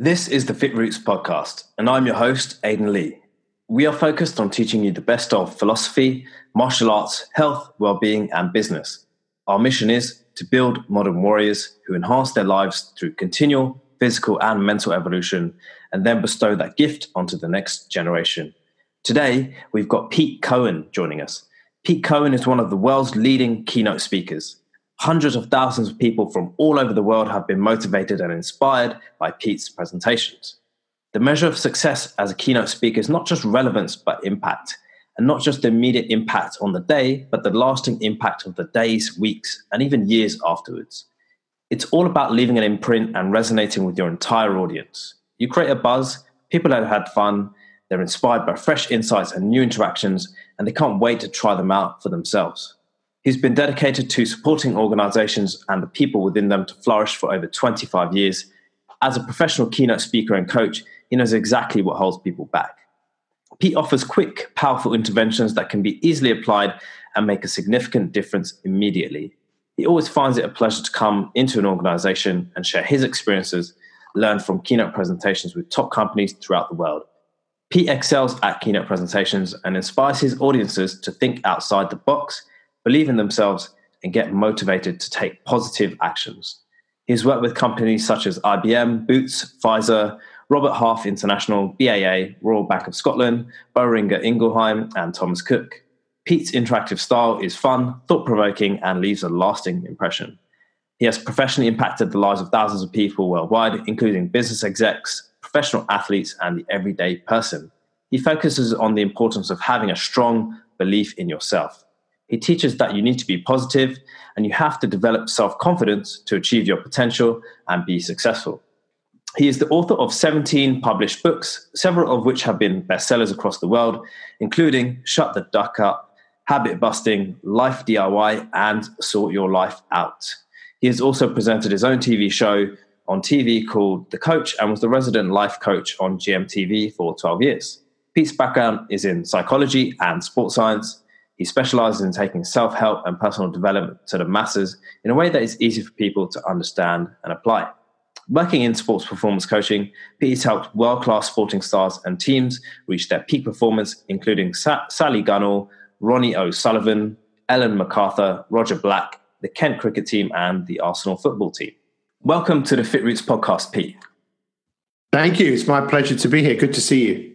This is the Fit Roots podcast, and I'm your host, Aidan Lee. We are focused on teaching you the best of philosophy, martial arts, health, well-being, and business. Our mission is to build modern warriors who enhance their lives through continual physical and mental evolution, and then bestow that gift onto the next generation. Today, we've got Pete Cohen joining us. Pete Cohen is one of the world's leading keynote speakers. Hundreds of thousands of people from all over the world have been motivated and inspired by Pete's presentations. The measure of success as a keynote speaker is not just relevance, but impact. And not just the immediate impact on the day, but the lasting impact of the days, weeks, and even years afterwards. It's all about leaving an imprint and resonating with your entire audience. You create a buzz, people have had fun, they're inspired by fresh insights and new interactions, and they can't wait to try them out for themselves. He's been dedicated to supporting organizations and the people within them to flourish for over 25 years. As a professional keynote speaker and coach, he knows exactly what holds people back. Pete offers quick, powerful interventions that can be easily applied and make a significant difference immediately. He always finds it a pleasure to come into an organization and share his experiences, learn from keynote presentations with top companies throughout the world. Pete excels at keynote presentations and inspires his audiences to think outside the box believe in themselves, and get motivated to take positive actions. He's worked with companies such as IBM, Boots, Pfizer, Robert Half International, BAA, Royal Bank of Scotland, Boehringer Ingelheim, and Thomas Cook. Pete's interactive style is fun, thought provoking, and leaves a lasting impression. He has professionally impacted the lives of thousands of people worldwide, including business execs, professional athletes, and the everyday person. He focuses on the importance of having a strong belief in yourself. He teaches that you need to be positive and you have to develop self confidence to achieve your potential and be successful. He is the author of 17 published books, several of which have been bestsellers across the world, including Shut the Duck Up, Habit Busting, Life DIY, and Sort Your Life Out. He has also presented his own TV show on TV called The Coach and was the resident life coach on GMTV for 12 years. Pete's background is in psychology and sports science. He specializes in taking self help and personal development to the masses in a way that is easy for people to understand and apply. Working in sports performance coaching, Pete's helped world class sporting stars and teams reach their peak performance, including Sa- Sally Gunnell, Ronnie O'Sullivan, Ellen MacArthur, Roger Black, the Kent cricket team, and the Arsenal football team. Welcome to the Fit Roots podcast, Pete. Thank you. It's my pleasure to be here. Good to see you.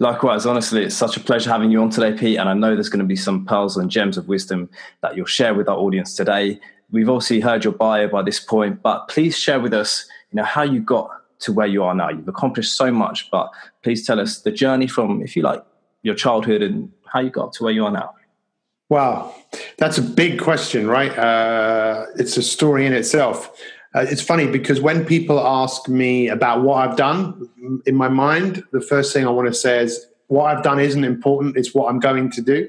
Likewise, honestly, it's such a pleasure having you on today, Pete. And I know there's going to be some pearls and gems of wisdom that you'll share with our audience today. We've obviously heard your bio by this point, but please share with us, you know, how you got to where you are now. You've accomplished so much, but please tell us the journey from, if you like, your childhood and how you got to where you are now. Wow, that's a big question, right? Uh, it's a story in itself. Uh, it's funny because when people ask me about what I've done in my mind, the first thing I want to say is what I've done isn't important, it's what I'm going to do.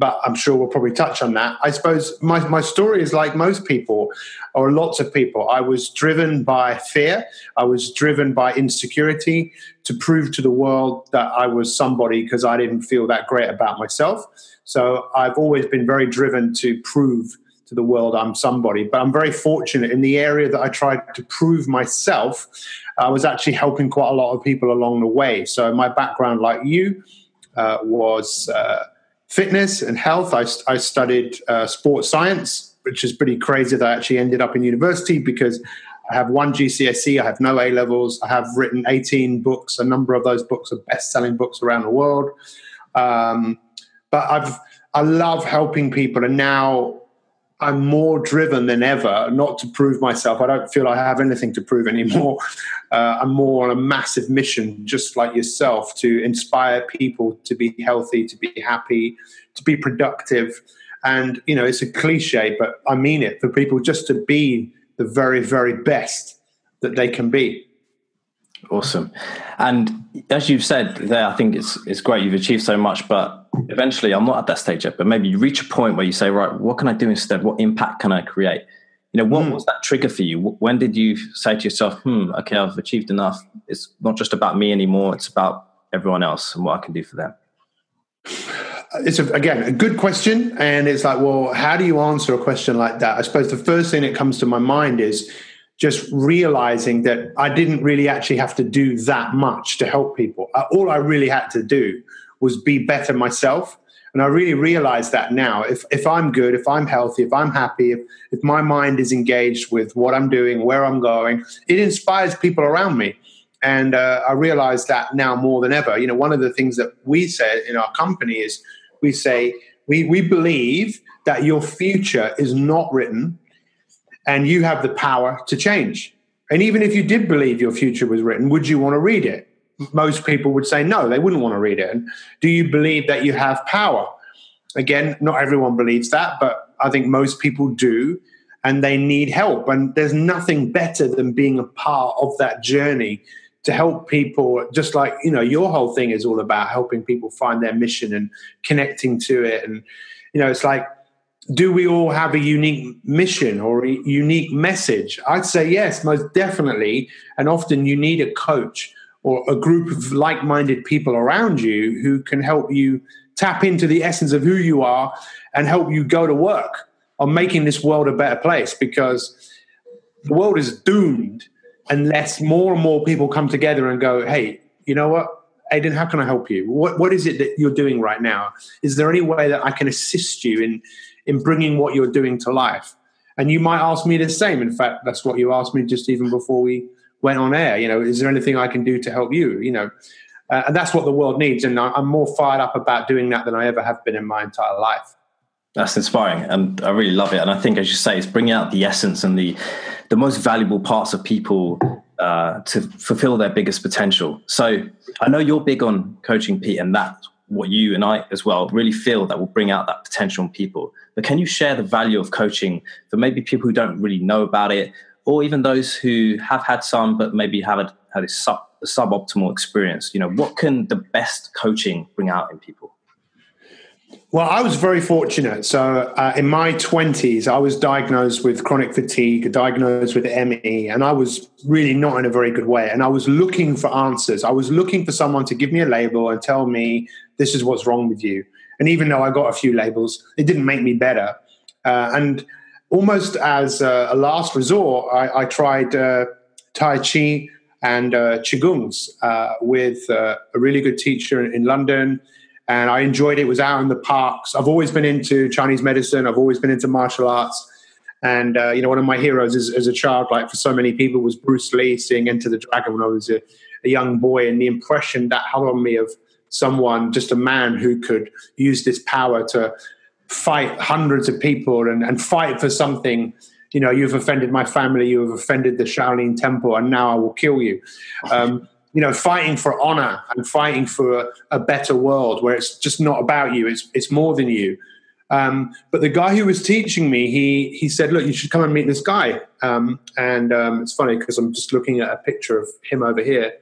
But I'm sure we'll probably touch on that. I suppose my, my story is like most people, or lots of people. I was driven by fear, I was driven by insecurity to prove to the world that I was somebody because I didn't feel that great about myself. So I've always been very driven to prove to the world I'm somebody. But I'm very fortunate in the area that I tried to prove myself. I was actually helping quite a lot of people along the way. So my background, like you, uh, was uh, fitness and health. I, I studied uh, sports science, which is pretty crazy that I actually ended up in university because I have one GCSE, I have no A levels, I have written 18 books. A number of those books are best selling books around the world. Um, but I've I love helping people, and now I'm more driven than ever, not to prove myself. I don't feel I have anything to prove anymore. Uh, I'm more on a massive mission, just like yourself, to inspire people to be healthy, to be happy, to be productive. And, you know, it's a cliche, but I mean it for people just to be the very, very best that they can be. Awesome. And as you've said there, I think it's it's great. You've achieved so much, but eventually, I'm not at that stage yet. But maybe you reach a point where you say, right, what can I do instead? What impact can I create? You know, what mm. was that trigger for you? When did you say to yourself, hmm, okay, I've achieved enough. It's not just about me anymore. It's about everyone else and what I can do for them. It's a, again a good question, and it's like, well, how do you answer a question like that? I suppose the first thing that comes to my mind is just realizing that I didn't really actually have to do that much to help people. Uh, all I really had to do was be better myself. And I really realize that now. If, if I'm good, if I'm healthy, if I'm happy, if, if my mind is engaged with what I'm doing, where I'm going, it inspires people around me. And uh, I realize that now more than ever. You know, one of the things that we say in our company is we say, we, we believe that your future is not written and you have the power to change. And even if you did believe your future was written, would you want to read it? Most people would say no, they wouldn't want to read it. And do you believe that you have power? Again, not everyone believes that, but I think most people do, and they need help. And there's nothing better than being a part of that journey to help people just like you know your whole thing is all about helping people find their mission and connecting to it and you know it's like do we all have a unique mission or a unique message? I'd say yes, most definitely. And often you need a coach or a group of like minded people around you who can help you tap into the essence of who you are and help you go to work on making this world a better place because the world is doomed unless more and more people come together and go, hey, you know what? Aiden, how can I help you? What, what is it that you're doing right now? Is there any way that I can assist you in in bringing what you're doing to life. And you might ask me the same. In fact, that's what you asked me just even before we went on air. You know, is there anything I can do to help you? You know, uh, and that's what the world needs. And I'm more fired up about doing that than I ever have been in my entire life. That's inspiring, and I really love it. And I think, as you say, it's bringing out the essence and the the most valuable parts of people uh, to fulfill their biggest potential. So I know you're big on coaching, Pete, and that's what you and I as well really feel that will bring out that potential in people. But can you share the value of coaching for maybe people who don't really know about it, or even those who have had some but maybe haven't had a, sub, a suboptimal experience? You know, what can the best coaching bring out in people? Well, I was very fortunate. So, uh, in my 20s, I was diagnosed with chronic fatigue, diagnosed with ME, and I was really not in a very good way. And I was looking for answers. I was looking for someone to give me a label and tell me, this is what's wrong with you. And even though I got a few labels, it didn't make me better. Uh, and almost as a, a last resort, I, I tried uh, Tai Chi and uh, Qigongs uh, with uh, a really good teacher in, in London. And I enjoyed it. it. was out in the parks. I've always been into Chinese medicine. I've always been into martial arts. And uh, you know, one of my heroes as, as, a child, like for so many people, was Bruce Lee. Seeing Enter the Dragon when I was a, a young boy, and the impression that had on me of someone, just a man who could use this power to fight hundreds of people and, and fight for something. You know, you've offended my family, you have offended the Shaolin Temple, and now I will kill you. Um, you know, fighting for honor and fighting for a, a, better world where it's just not about you; it's it's more than you. Um, but the guy who was teaching me, he he said, "Look, you should come and meet this guy." Um, and um, it's funny because I'm just looking at a picture of him over here.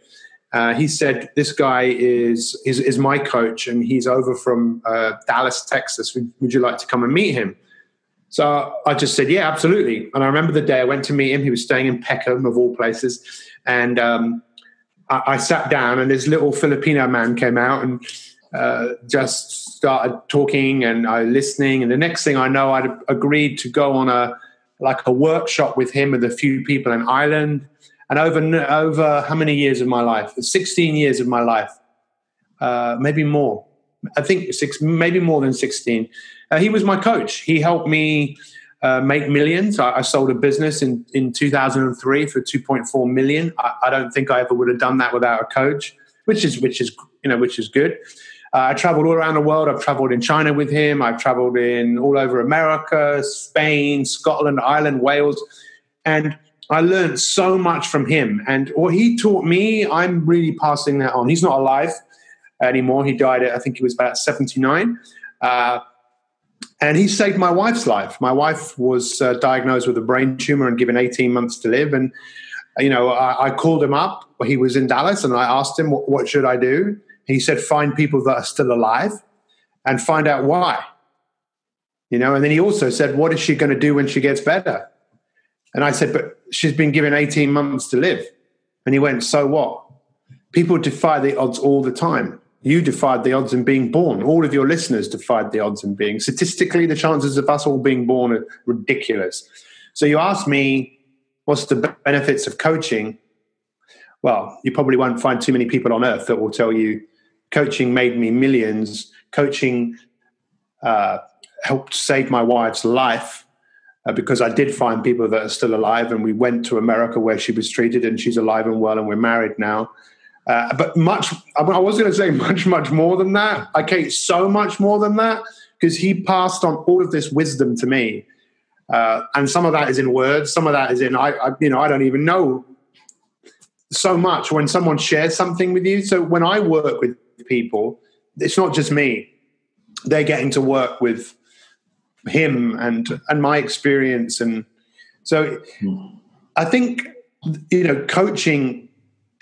Uh, he said, "This guy is, is is my coach, and he's over from uh, Dallas, Texas. Would, would, you like to come and meet him?" So I just said, "Yeah, absolutely." And I remember the day I went to meet him. He was staying in Peckham, of all places, and um, I, I, sat down, and this little Filipino man came out and uh, just started talking, and I listening. And the next thing I know, I'd agreed to go on a like a workshop with him with a few people in Ireland and over over how many years of my life? Sixteen years of my life, uh, maybe more. I think six, maybe more than sixteen. Uh, he was my coach. He helped me uh, make millions. I, I, sold a business in in 2003 for 2.4 million. I, I, don't think I ever would have done that without a coach, which is which is you know which is good. Uh, I traveled all around the world. I've traveled in China with him. I've traveled in all over America, Spain, Scotland, Ireland, Wales, and I learned so much from him. And what he taught me, I'm really passing that on. He's not alive anymore. He died at, I think he was about 79. Uh, and he saved my wife's life. My wife was uh, diagnosed with a brain tumor and given 18 months to live. And, you know, I, I called him up. He was in Dallas and I asked him, what, what should I do? He said, find people that are still alive and find out why. You know, and then he also said, what is she going to do when she gets better? And I said, but she's been given 18 months to live. And he went, so what? People defy the odds all the time. You defied the odds in being born. All of your listeners defied the odds in being. Statistically, the chances of us all being born are ridiculous. So you ask me, what's the benefits of coaching? Well, you probably won't find too many people on earth that will tell you coaching made me millions. Coaching uh, helped save my wife's life uh, because I did find people that are still alive, and we went to America where she was treated, and she's alive and well, and we're married now. Uh, but much, I was going to say much, much more than that. I okay, so much more than that because he passed on all of this wisdom to me, uh, and some of that is in words, some of that is in I, I, you know, I don't even know so much when someone shares something with you. So when I work with people, it's not just me; they're getting to work with him and and my experience, and so I think you know, coaching.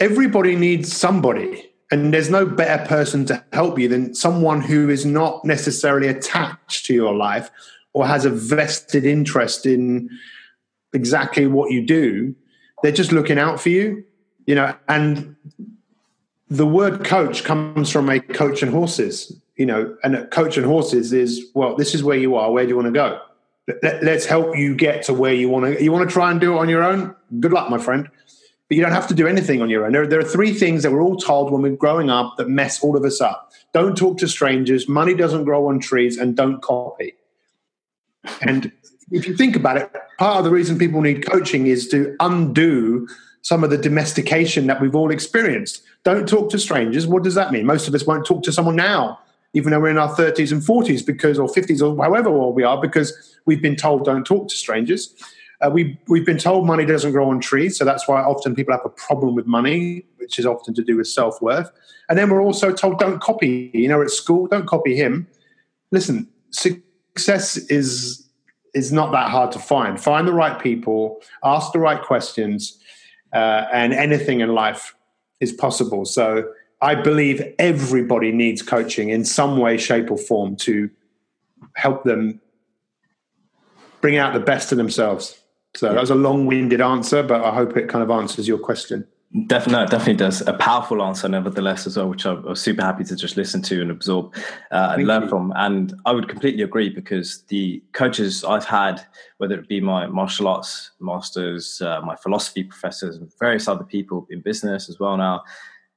Everybody needs somebody and there's no better person to help you than someone who is not necessarily attached to your life or has a vested interest in exactly what you do. They're just looking out for you, you know, and the word coach comes from a coach and horses, you know, and a coach and horses is, well, this is where you are. Where do you want to go? Let's help you get to where you want to. You want to try and do it on your own? Good luck, my friend but you don't have to do anything on your own. There, there are three things that we're all told when we're growing up that mess all of us up. Don't talk to strangers, money doesn't grow on trees, and don't copy. And if you think about it, part of the reason people need coaching is to undo some of the domestication that we've all experienced. Don't talk to strangers. What does that mean? Most of us won't talk to someone now, even though we're in our 30s and 40s because or 50s or however old we are because we've been told don't talk to strangers. Uh, we, we've been told money doesn't grow on trees, so that's why often people have a problem with money, which is often to do with self worth. And then we're also told don't copy. You know, at school, don't copy him. Listen, success is is not that hard to find. Find the right people, ask the right questions, uh, and anything in life is possible. So I believe everybody needs coaching in some way, shape, or form to help them bring out the best of themselves. So that was a long-winded answer, but I hope it kind of answers your question. Definitely, no, definitely does. A powerful answer, nevertheless, as well, which I was super happy to just listen to and absorb uh, and learn you. from. And I would completely agree because the coaches I've had, whether it be my martial arts masters, uh, my philosophy professors, and various other people in business as well now,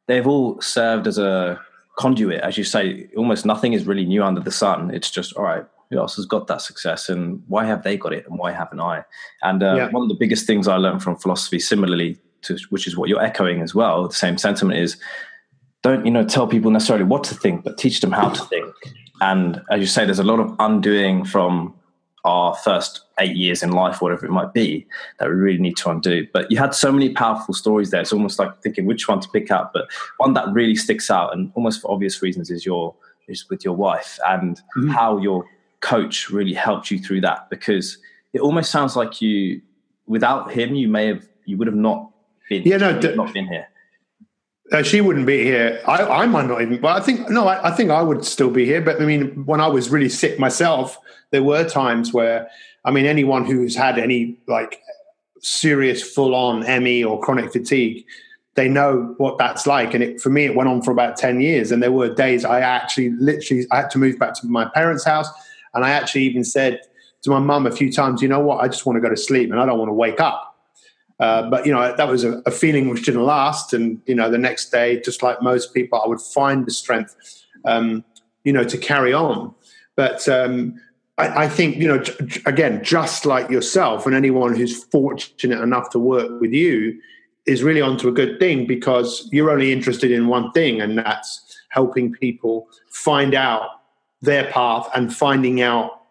they've all served as a conduit. As you say, almost nothing is really new under the sun. It's just, all right, who else has got that success and why have they got it and why haven't I? And uh, yeah. one of the biggest things I learned from philosophy, similarly to which is what you're echoing as well, the same sentiment is don't you know tell people necessarily what to think, but teach them how to think. And as you say, there's a lot of undoing from our first eight years in life, whatever it might be, that we really need to undo. But you had so many powerful stories there. It's almost like thinking which one to pick up. But one that really sticks out, and almost for obvious reasons, is your is with your wife and mm-hmm. how your coach really helped you through that because it almost sounds like you without him you may have you would have not been yeah no d- not been here uh, she wouldn't be here. I, I might not even, but I think no. I, I, think I would still be here. But I mean, when I was really sick myself, there were times where I mean, anyone who's had any like serious full-on ME or chronic fatigue, they know what that's like. And it, for me, it went on for about ten years. And there were days I actually, literally, I had to move back to my parents' house. And I actually even said to my mum a few times, you know what, I just want to go to sleep and I don't want to wake up. Uh, but you know that was a, a, feeling which didn't last, and you know the next day, just like most people, I would find the strength, um, you know, to carry on. But um, I, I, think you know, j- again, just like yourself, and anyone who's fortunate enough to work with you is really onto a good thing because you're only interested in one thing, and that's helping people find out their path and finding out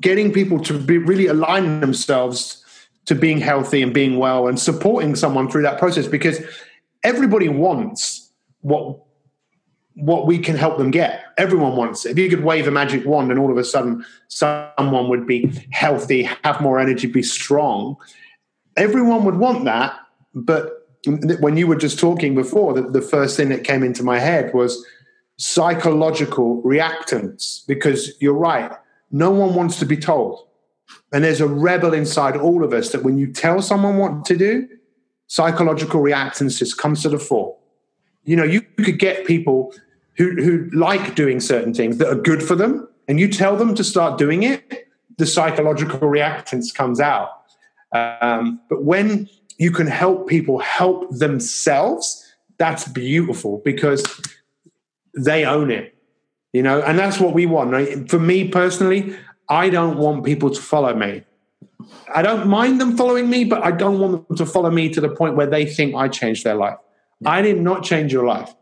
getting people to be really align themselves to being healthy and being well and supporting someone through that process because everybody wants what what we can help them get everyone wants it if you could wave a magic wand and all of a sudden someone would be healthy have more energy be strong everyone would want that but when you were just talking before the, the first thing that came into my head was psychological reactance because you're right. No one wants to be told. And there's a rebel inside all of us that when you tell someone what to do, psychological reactance comes to the fore. You know, you could get people who, who like doing certain things that are good for them, and you tell them to start doing it, the psychological reactance comes out. Um, but when you can help people help themselves, that's beautiful because they own it, you know, and that's what we want. Right? For me personally, I don't want people to follow me. I don't mind them following me, but I don't want them to follow me to the point where they think I changed their life. I did not change your life.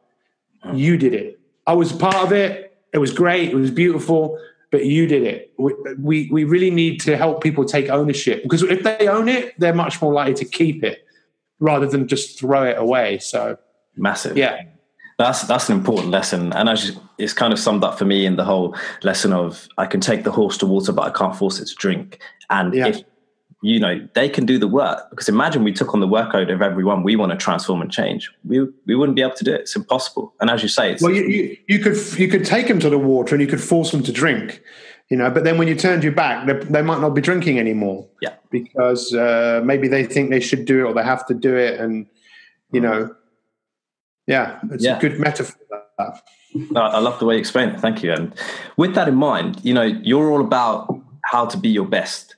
You did it. I was part of it. It was great. It was beautiful, but you did it. We, we, we really need to help people take ownership because if they own it, they're much more likely to keep it rather than just throw it away. So massive. Yeah. That's that's an important lesson, and as it's kind of summed up for me in the whole lesson of I can take the horse to water, but I can't force it to drink. And yeah. if you know they can do the work, because imagine we took on the workload of everyone we want to transform and change, we we wouldn't be able to do it. It's impossible. And as you say, it's well, you, you, you could you could take them to the water and you could force them to drink, you know. But then when you turned your back, they, they might not be drinking anymore. Yeah, because uh, maybe they think they should do it or they have to do it, and you know yeah, it's yeah. a good metaphor. I love the way you explain it. Thank you. And with that in mind, you know, you're all about how to be your best,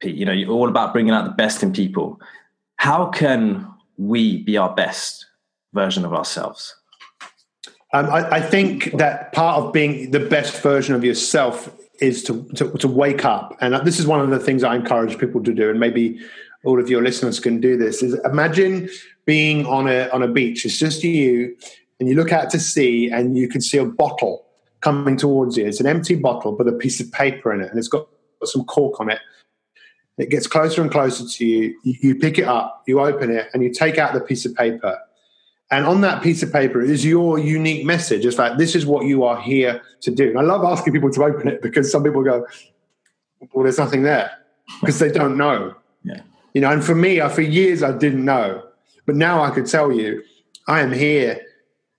Pete. You know, you're all about bringing out the best in people. How can we be our best version of ourselves? Um, I, I, think that part of being the best version of yourself is to, to, to wake up, and this is one of the things I encourage people to do. And maybe all of your listeners can do this is imagine being on a on a beach. It's just you and you look out to sea and you can see a bottle coming towards you. It's an empty bottle with a piece of paper in it and it's got some cork on it. It gets closer and closer to you. You pick it up you open it and you take out the piece of paper. And on that piece of paper is your unique message. It's like this is what you are here to do. And i love asking people to open it because some people go well there's nothing there because they don't know. Yeah. You know, and for me, for years I didn't know, but now I could tell you, I am here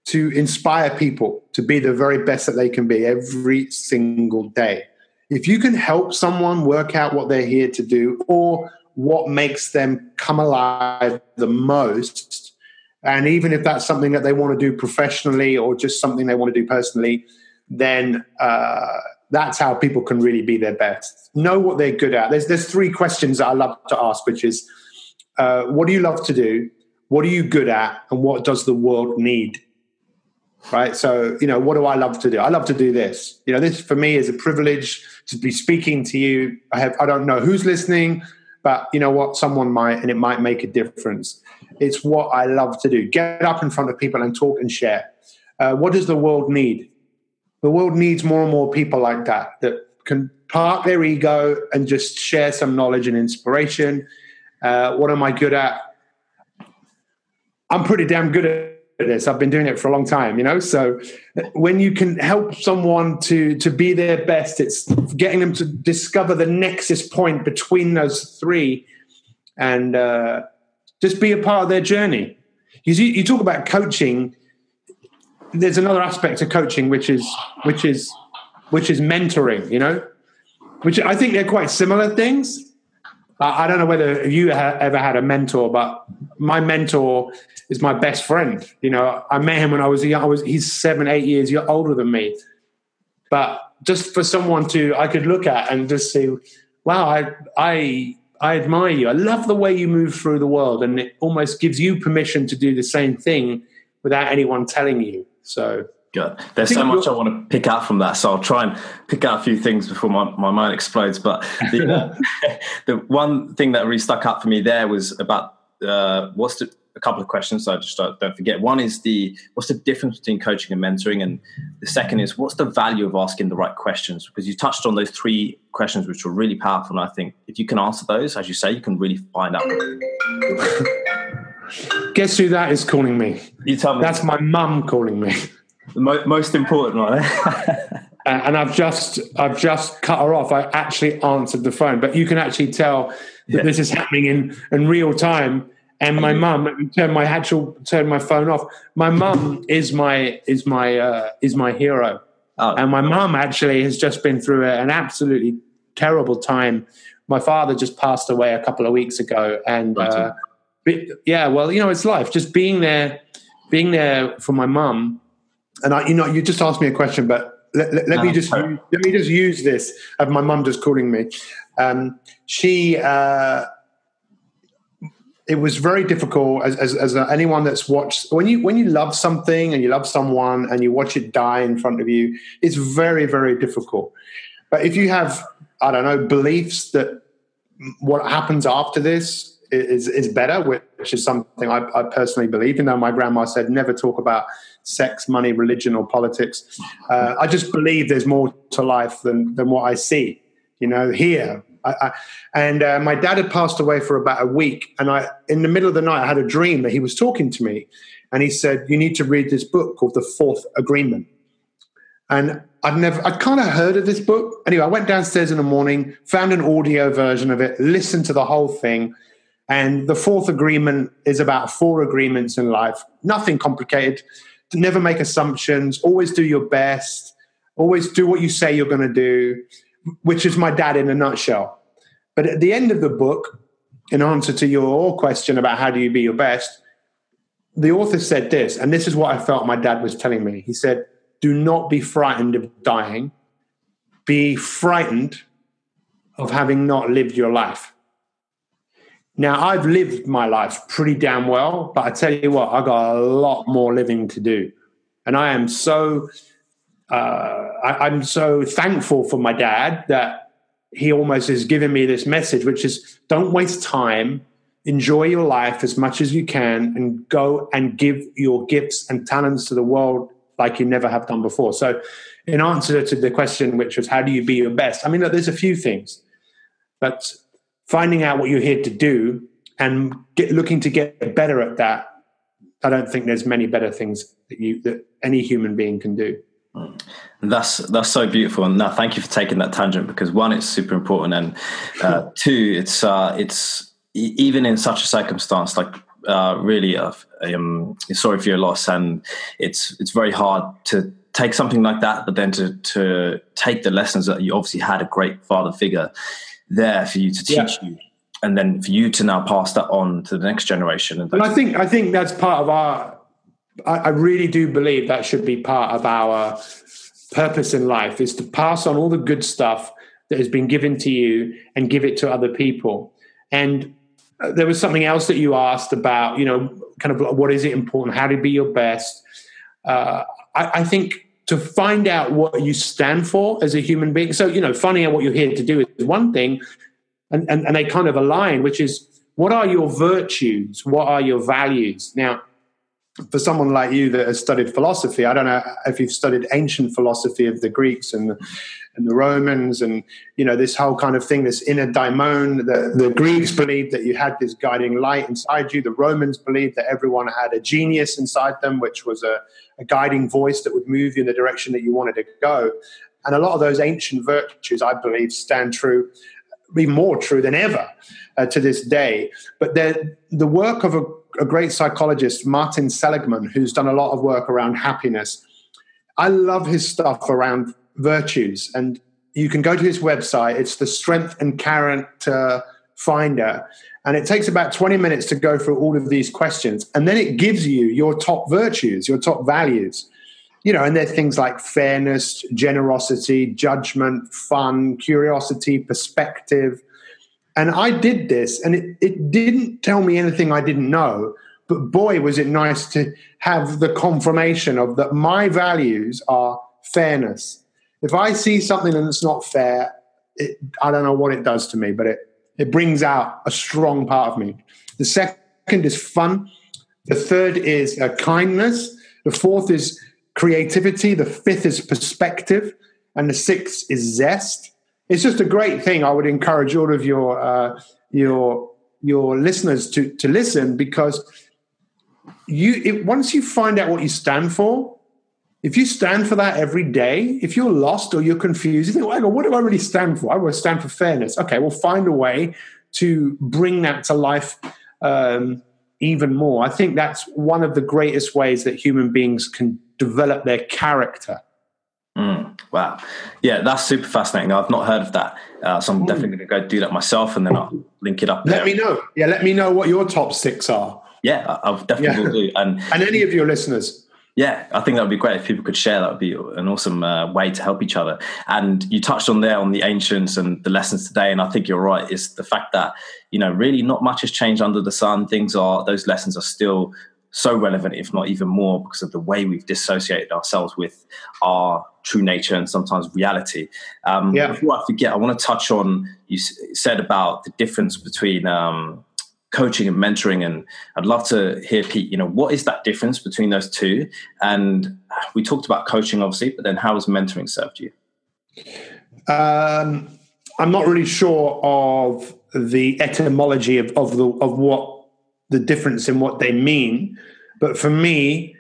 to inspire people to be the very best that they can be every single day. If you can help someone work out what they're here to do or what makes them come alive the most, and even if that's something that they want to do professionally or just something they want to do personally, then uh, that's how people can really be their best. Know what they're good at. There's there's three questions that I love to ask, which is, uh, what do you love to do? What are you good at? And what does the world need? Right. So you know, what do I love to do? I love to do this. You know, this for me is a privilege to be speaking to you. I have I don't know who's listening, but you know what, someone might, and it might make a difference. It's what I love to do. Get up in front of people and talk and share. Uh, what does the world need? the world needs more and more people like that that can park their ego and just share some knowledge and inspiration. Uh, what am I good at? I'm pretty damn good at this. I've been doing it for a long time, you know. So when you can help someone to to be their best, it's getting them to discover the nexus point between those three, and uh, just be a part of their journey. You, you talk about coaching there's another aspect of coaching which is which is which is mentoring you know which i think they're quite similar things i don't know whether you ever had a mentor but my mentor is my best friend you know i met him when i was young i was he's seven eight years older than me but just for someone to i could look at and just say wow i i I admire you. I love the way you move through the world, and it almost gives you permission to do the same thing without anyone telling you. So Good. There's so much I want to pick out from that, so I'll try and pick out a few things before my, my mind explodes. But the, uh, the one thing that really stuck out for me there was about uh, what's the, a couple of questions. So I just don't, forget. One is the what's the difference between coaching and mentoring, and the second is what's the value of asking the right questions? Because you touched on those three questions, which were really powerful, and I think if you can answer those, as you say, you can really find out. Guess who that is calling me? You tell me. That's my mum calling me. The mo- most important one. Eh? Uh, and I've just I've just cut her off. I actually answered the phone, but you can actually tell that yeah. this is happening in in real time. And my mum turned my actual turned my phone off. My mum is my is my uh, is my hero, oh. and my mum actually has just been through an absolutely terrible time. My father just passed away a couple of weeks ago, and uh, yeah, well, you know, it's life. Just being there, being there for my mum. And I, you know, you just asked me a question, but let, let, let me just let me just use this of my mum just calling me. Um, she uh, it was very difficult as, as, as anyone that's watched when you when you love something and you love someone and you watch it die in front of you it's very very difficult. But if you have i don't know beliefs that what happens after this is is better which is something i, I personally believe even though my grandma said never talk about sex money religion or politics uh, i just believe there's more to life than than what i see you know here I, I, and uh, my dad had passed away for about a week. And I, in the middle of the night, I had a dream that he was talking to me. And he said, You need to read this book called The Fourth Agreement. And I'd never, I'd kind of heard of this book. Anyway, I went downstairs in the morning, found an audio version of it, listened to the whole thing. And the fourth agreement is about four agreements in life. Nothing complicated. Never make assumptions. Always do your best. Always do what you say you're going to do which is my dad in a nutshell. But at the end of the book, in answer to your question about how do you be your best, the author said this, and this is what I felt my dad was telling me. He said, Do not be frightened of dying, be frightened of having not lived your life. Now, I've lived my life pretty damn well, but I tell you what, I got a lot more living to do. And I am so uh, I, am so thankful for my dad that he almost has given me this message, which is don't waste time, enjoy your life as much as you can, and go and give your gifts and talents to the world like you never have done before. So, in answer to the question, which was how do you be your best? I mean, look, there's a few things, but finding out what you're here to do and get, looking to get better at that, I don't think there's many better things that you that any human being can do. That's that's so beautiful, and now thank you for taking that tangent because one, it's super important, and uh, two, it's uh, it's even in such a circumstance like uh, really, uh, um, sorry for your loss, and it's it's very hard to take something like that, but then to to take the lessons that you obviously had a great father figure there for you to teach yeah. you, and then for you to now pass that on to the next generation. And, and I think I think that's part of our I, I really do believe that should be part of our purpose in life is to pass on all the good stuff that has been given to you and give it to other people. And uh, there was something else that you asked about, you know, kind of what is it important, how to be your best. Uh, I, I, think to find out what you stand for as a human being. So, you know, finding out what you're here to do is one thing, and, and, and they kind of align, which is what are your virtues? What are your values? Now, for someone like you that has studied philosophy, I don't know if you've studied ancient philosophy of the Greeks and the, and the Romans, and you know this whole kind of thing, this inner daimon. The, the Greeks believed that you had this guiding light inside you. The Romans believed that everyone had a genius inside them, which was a, a guiding voice that would move you in the direction that you wanted to go. And a lot of those ancient virtues, I believe, stand true, be more true than ever uh, to this day. But the work of a a great psychologist, Martin Seligman, who's done a lot of work around happiness. I love his stuff around virtues, and you can go to his website. It's the Strength and Character Finder, and it takes about 20 minutes to go through all of these questions, and then it gives you your top virtues, your top values. You know, and they're things like fairness, generosity, judgment, fun, curiosity, perspective, and I did this, and it, it didn't tell me anything I didn't know. But boy, was it nice to have the confirmation of that my values are fairness. If I see something that's not fair, it, I don't know what it does to me, but it, it brings out a strong part of me. The second is fun. The third is uh, kindness. The fourth is creativity. The fifth is perspective. And the sixth is zest it's just a great thing. I would encourage all of your uh, your your listeners to to listen because you it, once you find out what you stand for, if you stand for that every day, if you're lost or you're confused, you think, well, what do I really stand for? I will stand for fairness. Okay, we'll find a way to bring that to life um, even more. I think that's one of the greatest ways that human beings can develop their character Mm, wow. Yeah, that's super fascinating. I've not heard of that. Uh, so I'm mm. definitely going to go do that myself and then I'll link it up. Let me know. Yeah, let me know what your top six are. Yeah, I'll definitely yeah. do. And, and any of your listeners. Yeah, I think that would be great if people could share. That would be an awesome uh, way to help each other. And you touched on there on the ancients and the lessons today, and I think you're right. Is the fact that you know really not much has changed under the sun. Things are those lessons are still so relevant, if not even more, because of the way we've dissociated ourselves with our true nature and sometimes reality. Um, yeah. Before I forget, I want to touch on you said about the difference between. Um, coaching and mentoring and i'd love to hear pete you know what is that difference between those two and we talked about coaching obviously but then how has mentoring served you um, i'm not really sure of the etymology of, of the of what the difference in what they mean but for me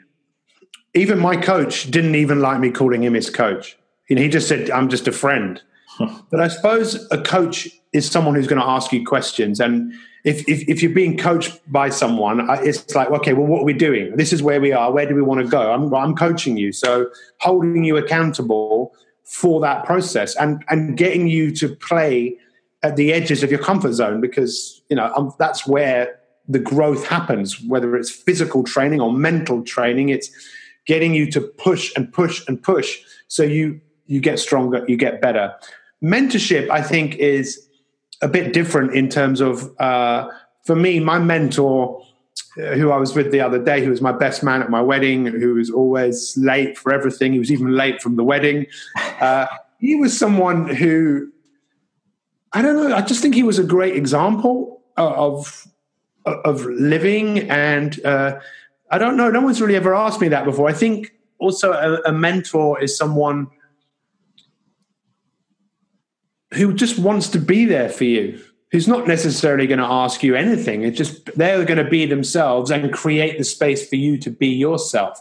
even my coach didn't even like me calling him his coach you know he just said i'm just a friend but i suppose a coach is someone who's going to ask you questions and if, if, if you're being coached by someone, it's like, okay, well, what are we doing? This is where we are. Where do we want to go? I'm, I'm coaching you. So holding you accountable for that process and, and getting you to play at the edges of your comfort zone because, you know, um, that's where the growth happens, whether it's physical training or mental training. It's getting you to push and push and push so you, you get stronger, you get better. Mentorship, I think, is a bit different in terms of uh, for me, my mentor, uh, who I was with the other day, who was my best man at my wedding, who was always late for everything. He was even late from the wedding. Uh, he was someone who I don't know. I just think he was a great example of of living, and uh, I don't know. No one's really ever asked me that before. I think also a, a mentor is someone who just wants to be there for you, who's not necessarily going to ask you anything. It's just they're going to be themselves and create the space for you to be yourself.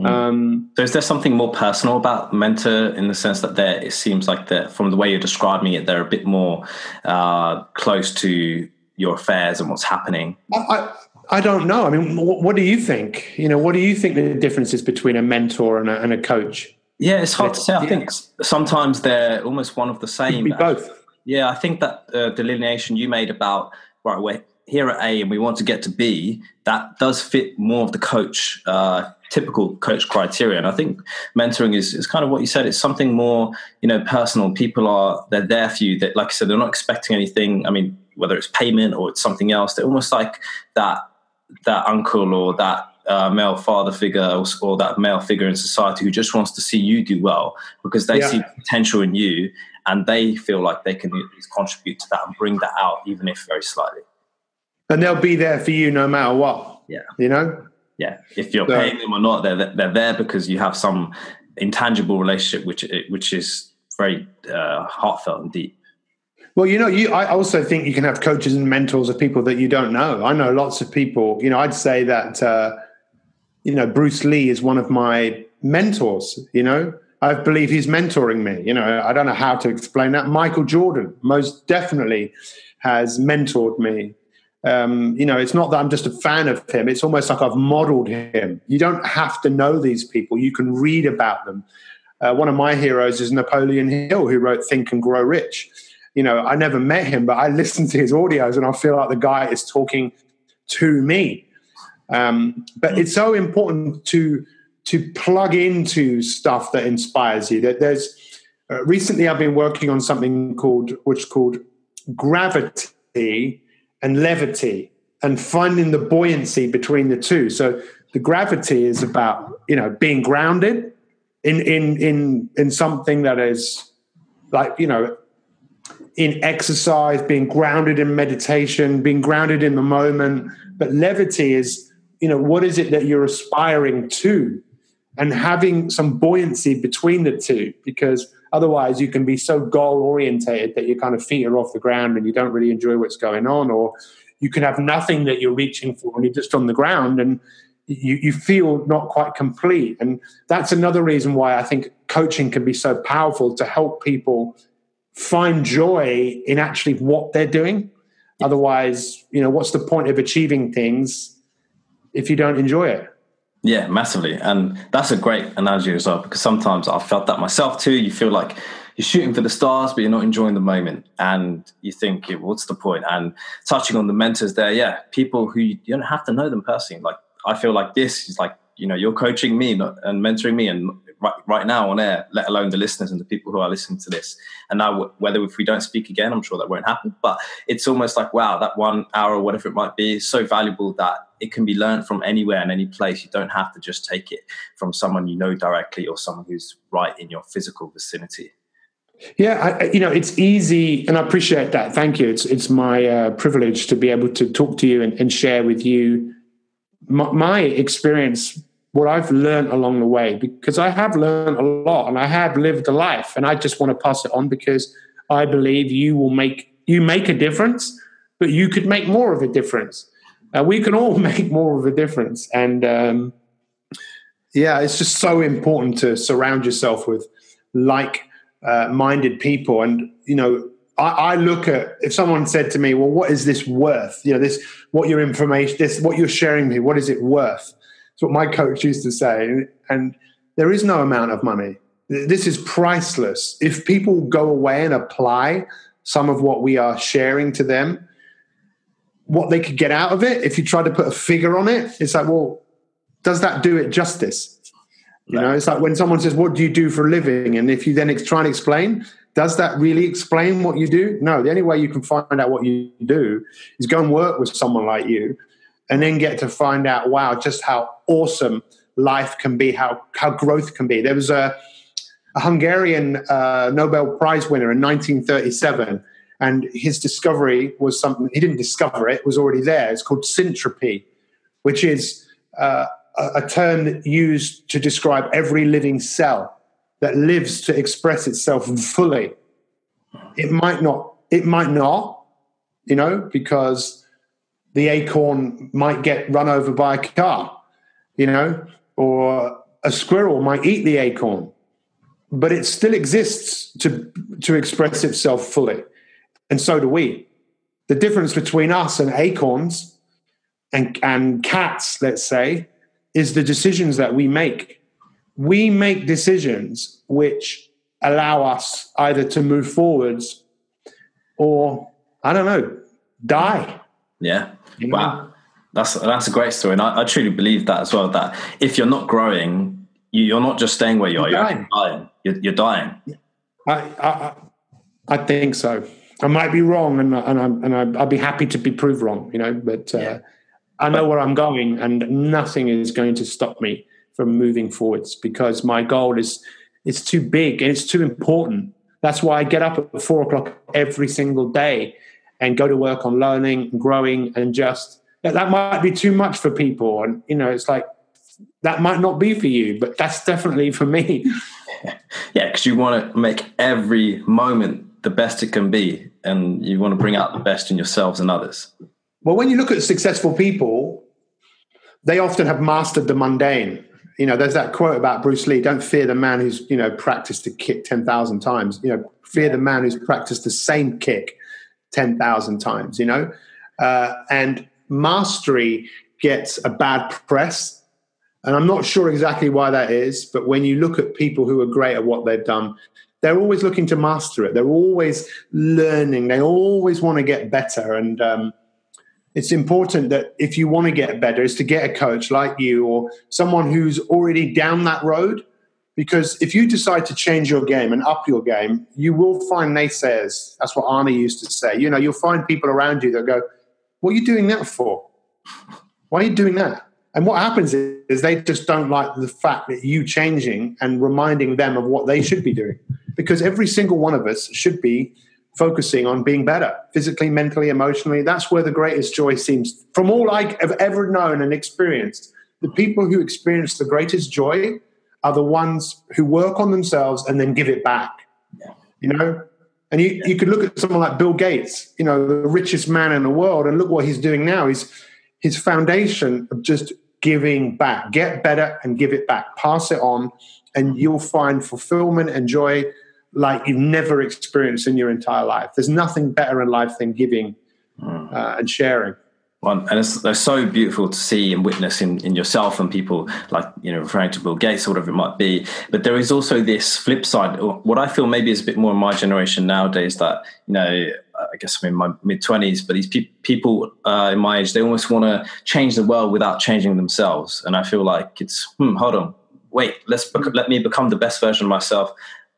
Mm. Um, so, is there something more personal about mentor in the sense that there it seems like that from the way you're describing it, they're a bit more uh, close to your affairs and what's happening? I, I don't know. I mean, what, what, do you think? You know, what do you think the difference is between a mentor and a, and a coach? Yeah, it's hard to say. I yeah. think sometimes they're almost one of the same. Be both. Yeah, I think that uh, delineation you made about right, we're here at A and we want to get to B. That does fit more of the coach uh, typical coach criteria. And I think mentoring is, is kind of what you said. It's something more, you know, personal. People are they're there for you. That, like I said, they're not expecting anything. I mean, whether it's payment or it's something else, they're almost like that that uncle or that uh, male father figure or, or, that male figure in society who just wants to see you do well because they yeah. see potential in you and they feel like they can contribute to that and bring that out even if very slightly. And they'll be there for you no matter what. Yeah. You know? Yeah. If you're so, paying them or not they're, they're there because you have some intangible relationship which which is very uh, heartfelt and deep well, you know, you, I also think you can have coaches and mentors of people that you don't know. I know lots of people. You know, I'd say that uh, you know, Bruce Lee is one of my mentors, you know. I believe he's mentoring me. You know, I don't know how to explain that. Michael Jordan most definitely has mentored me. Um, you know, it's not that I'm just a fan of him. It's almost like I've modeled him. You don't have to know these people. You can read about them. Uh, one of my heroes is Napoleon Hill, who wrote Think and Grow Rich. You know, I never met him, but I listen to his audios and I feel like the guy is talking to me. Um, but it's so important to to plug into stuff that inspires you. That there's uh, recently I've been working on something called which called gravity and levity, and finding the buoyancy between the two. So the gravity is about you know being grounded in in in in something that is like you know in exercise, being grounded in meditation, being grounded in the moment. But levity is you know what is it that you're aspiring to and having some buoyancy between the two because otherwise you can be so goal orientated that your kind of feet are off the ground and you don't really enjoy what's going on or you can have nothing that you're reaching for and you're just on the ground and you, you feel not quite complete and that's another reason why i think coaching can be so powerful to help people find joy in actually what they're doing otherwise you know what's the point of achieving things if you don't enjoy it. Yeah, massively. And that's a great analogy as well, because sometimes I've felt that myself too. You feel like you're shooting for the stars, but you're not enjoying the moment. And you think, what's the point? And touching on the mentors there, yeah, people who you don't have to know them personally. Like, I feel like this is like you know you're coaching me and mentoring me and right, right now on air let alone the listeners and the people who are listening to this and now whether if we don't speak again i'm sure that won't happen but it's almost like wow that one hour or whatever it might be is so valuable that it can be learned from anywhere and any place you don't have to just take it from someone you know directly or someone who's right in your physical vicinity yeah, I, you know, it's easy, and I appreciate that. Thank you. It's it's my uh, privilege to be able to talk to you and, and share with you my, my, experience, what I've learned along the way, because I have learned a lot and I have lived a life, and I just want to pass it on because I believe you will make you make a difference, but you could make more of a difference. Uh, we can all make more of a difference, and um, yeah, it's just so important to surround yourself with like uh, minded people. And, you know, I, I, look at if someone said to me, well, what is this worth? You know, this, what your information, this, what you're sharing me, what is it worth? It's what my coach used to say. And, there is no amount of money. This is priceless. If people go away and apply some of what we are sharing to them, what they could get out of it, if you try to put a figure on it, it's like, well, does that do it justice? You know, it's like when someone says, What do you do for a living? And if you then try and explain, does that really explain what you do? No, the only way you can find out what you do is go and work with someone like you and then get to find out, wow, just how awesome life can be, how, how growth can be. There was a, a Hungarian uh, Nobel Prize winner in 1937, and his discovery was something he didn't discover it, it was already there. It's called syntropy, which is uh, a, term used to describe every living cell that lives to express itself fully. It might not, it might not, you know, because the acorn might get run over by a car, you know, or a squirrel might eat the acorn, but it still exists to, to express itself fully. And so do we. The difference between us and acorns and, and cats, let's say, is the decisions that we make. We make decisions which allow us either to move forwards or, I don't know, die. Yeah. You? Wow. That's, that's a great story. And I, I, truly believe that as well, that if you're not growing, you're not just staying where you are, you're, dying. You're dying. You're, you're dying. I, I, I think so. I might be wrong, and and I'm, and I'd be happy to be proved wrong, you know. But uh, yeah. I know where I'm going, and nothing is going to stop me from moving forwards because my goal is it's too big and it's too important. That's why I get up at four o'clock every single day and go to work on learning and growing and just that might be too much for people. And you know, it's like that might not be for you, but that's definitely for me. yeah, because you want to make every moment the best it can be, and you want to bring out the best in yourselves and others. Well, when you look at successful people, they often have mastered the mundane. You know, there's that quote about Bruce Lee: "Don't fear the man who's you know practiced a kick ten thousand times. You know, fear the man who's practiced the same kick ten thousand times." You know, uh, and mastery gets a bad press, and I'm not sure exactly why that is. But when you look at people who are great at what they've done, they're always looking to master it. They're always learning. They always want to get better, and um, it's important that if you want to get better is to get a coach like you or someone who's already down that road because if you decide to change your game and up your game you will find naysayers. That's what arnie used to say. You know you'll find people around you that go what are you doing that for? Why are you doing that? And what happens is they just don't like the fact that you changing and reminding them of what they should be doing. Because every single one of us should be focusing on being better physically, mentally, emotionally. That's where the greatest joy seems. From all I have ever known and experienced, the people who experience the greatest joy are the ones who work on themselves and then give it back. Yeah. You know? And you, you could look at someone like Bill Gates, you know, the richest man in the world, and look what he's doing now. He's his foundation of just giving back. Get better and give it back. Pass it on, and you'll find fulfillment and joy like you've never experienced in your entire life. There's nothing better in life than giving mm. uh, and sharing. Well, and it's, it's, so beautiful to see and witness in, in yourself and people like, you know, referring to Bill Gates or whatever it might be. But there is also this flip side. What I feel maybe is a bit more in my generation nowadays that, you know, I guess I'm in my mid twenties, but these pe- people uh, in my age, they almost want to change the world without changing themselves. And I feel like it's, hmm, hold on, wait, let's bec- let me become the best version of myself.